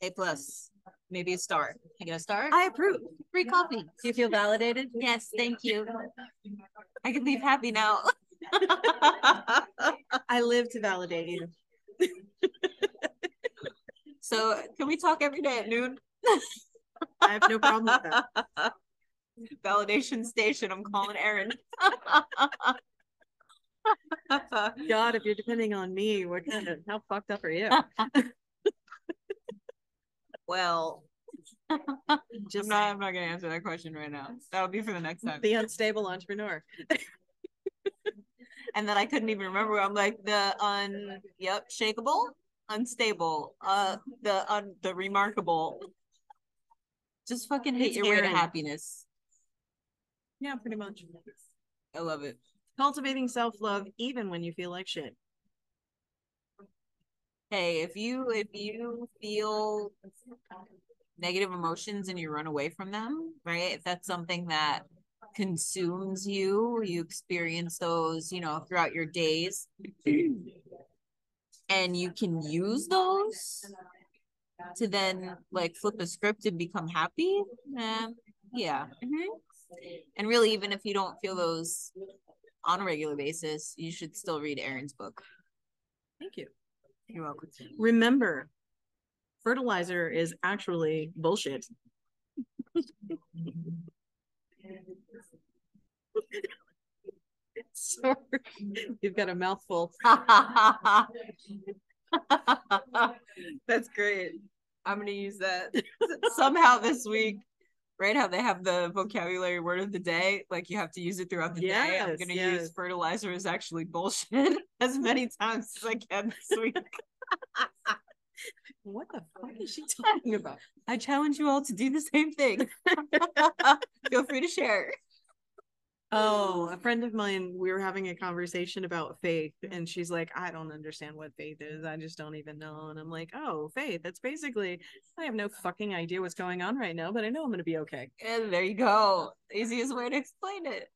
A plus, maybe a star. I get a star. I approve. Free coffee. Do you feel validated? Yes, thank you. I can leave happy now. <laughs> I live to validate you. <laughs> so can we talk every day at noon? I have no problem with that. <laughs> Validation station. I'm calling Erin. <laughs> God, if you're depending on me, what kind of how fucked up are you? <laughs> well, <laughs> I'm Just not. I'm not gonna answer that question right now. That'll be for the next time. the unstable entrepreneur. and then I couldn't even remember. I'm like the un, yep, shakeable, unstable, uh, the un, the remarkable. Just fucking hate It's your way to happiness. Yeah, pretty much. I love it. Cultivating self love even when you feel like shit. Hey, if you if you feel negative emotions and you run away from them, right? If that's something that consumes you, you experience those, you know, throughout your days, <clears throat> and you can use those to then like flip a script and become happy. Yeah. mhm. And really, even if you don't feel those on a regular basis, you should still read Erin's book. Thank you. You're welcome. Remember, fertilizer is actually bullshit. <laughs> Sorry, you've got a mouthful. <laughs> That's great. I'm gonna use that <laughs> somehow this week. Right? How they have the vocabulary word of the day, like you have to use it throughout the day. I'm gonna yes. use fertilizer is actually bullshit <laughs> as many times as I can this week. <laughs> what the fuck is she <laughs> talking about? I challenge you all to do the same thing. Feel free to share. Oh, a friend of mine, we were having a conversation about faith, and she's like, I don't understand what faith is. I just don't even know. And I'm like, oh, faith. That's basically, I have no fucking idea what's going on right now, but I know I'm going to be okay. And there you go. Easiest way to explain it.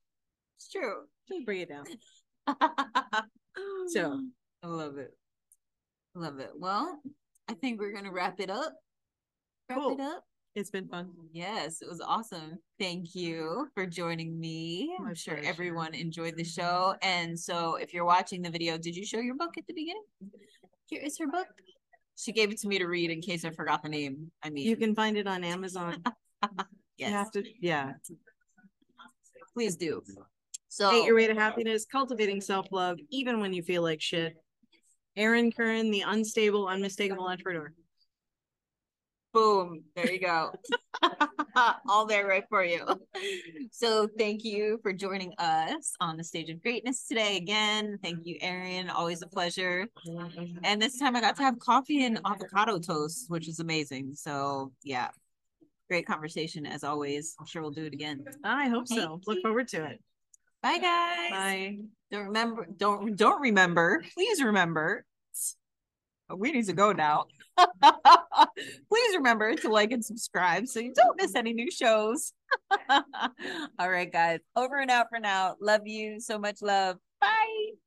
It's true. Just bring it down. <laughs> So. I love it. Love it. Well, I think we're gonna wrap it up. Wrap Cool. it up. It's been fun. Yes, it was awesome. Thank you for joining me. I'm sure pleasure. everyone enjoyed the show. And so if you're watching the video, did you show your book at the beginning? Here is her book. She gave it to me to read in case I forgot the name. I mean, You can find it on <laughs> Amazon. <laughs> You have to, yeah. please do. So Hate Your Way to Happiness, Cultivating Self Love, even when you feel like shit. Erin Currin, the unstable, unmistakable entrepreneur. Boom. There you go. <laughs> All there right for you. So thank you for joining us on the stage of greatness today again. Thank you, Erin. Always a pleasure. And this time I got to have coffee and avocado toast, which is amazing. So yeah. Great conversation as always. I'm sure we'll do it again. I hope so. Thank Look you. forward to it. Bye guys. Bye. Don't remember don't don't remember. Please remember. We need to go now. <laughs> Please remember to like and subscribe so you don't miss any new shows. <laughs> All right, guys. Over and out for now. Love you. So much love. Bye.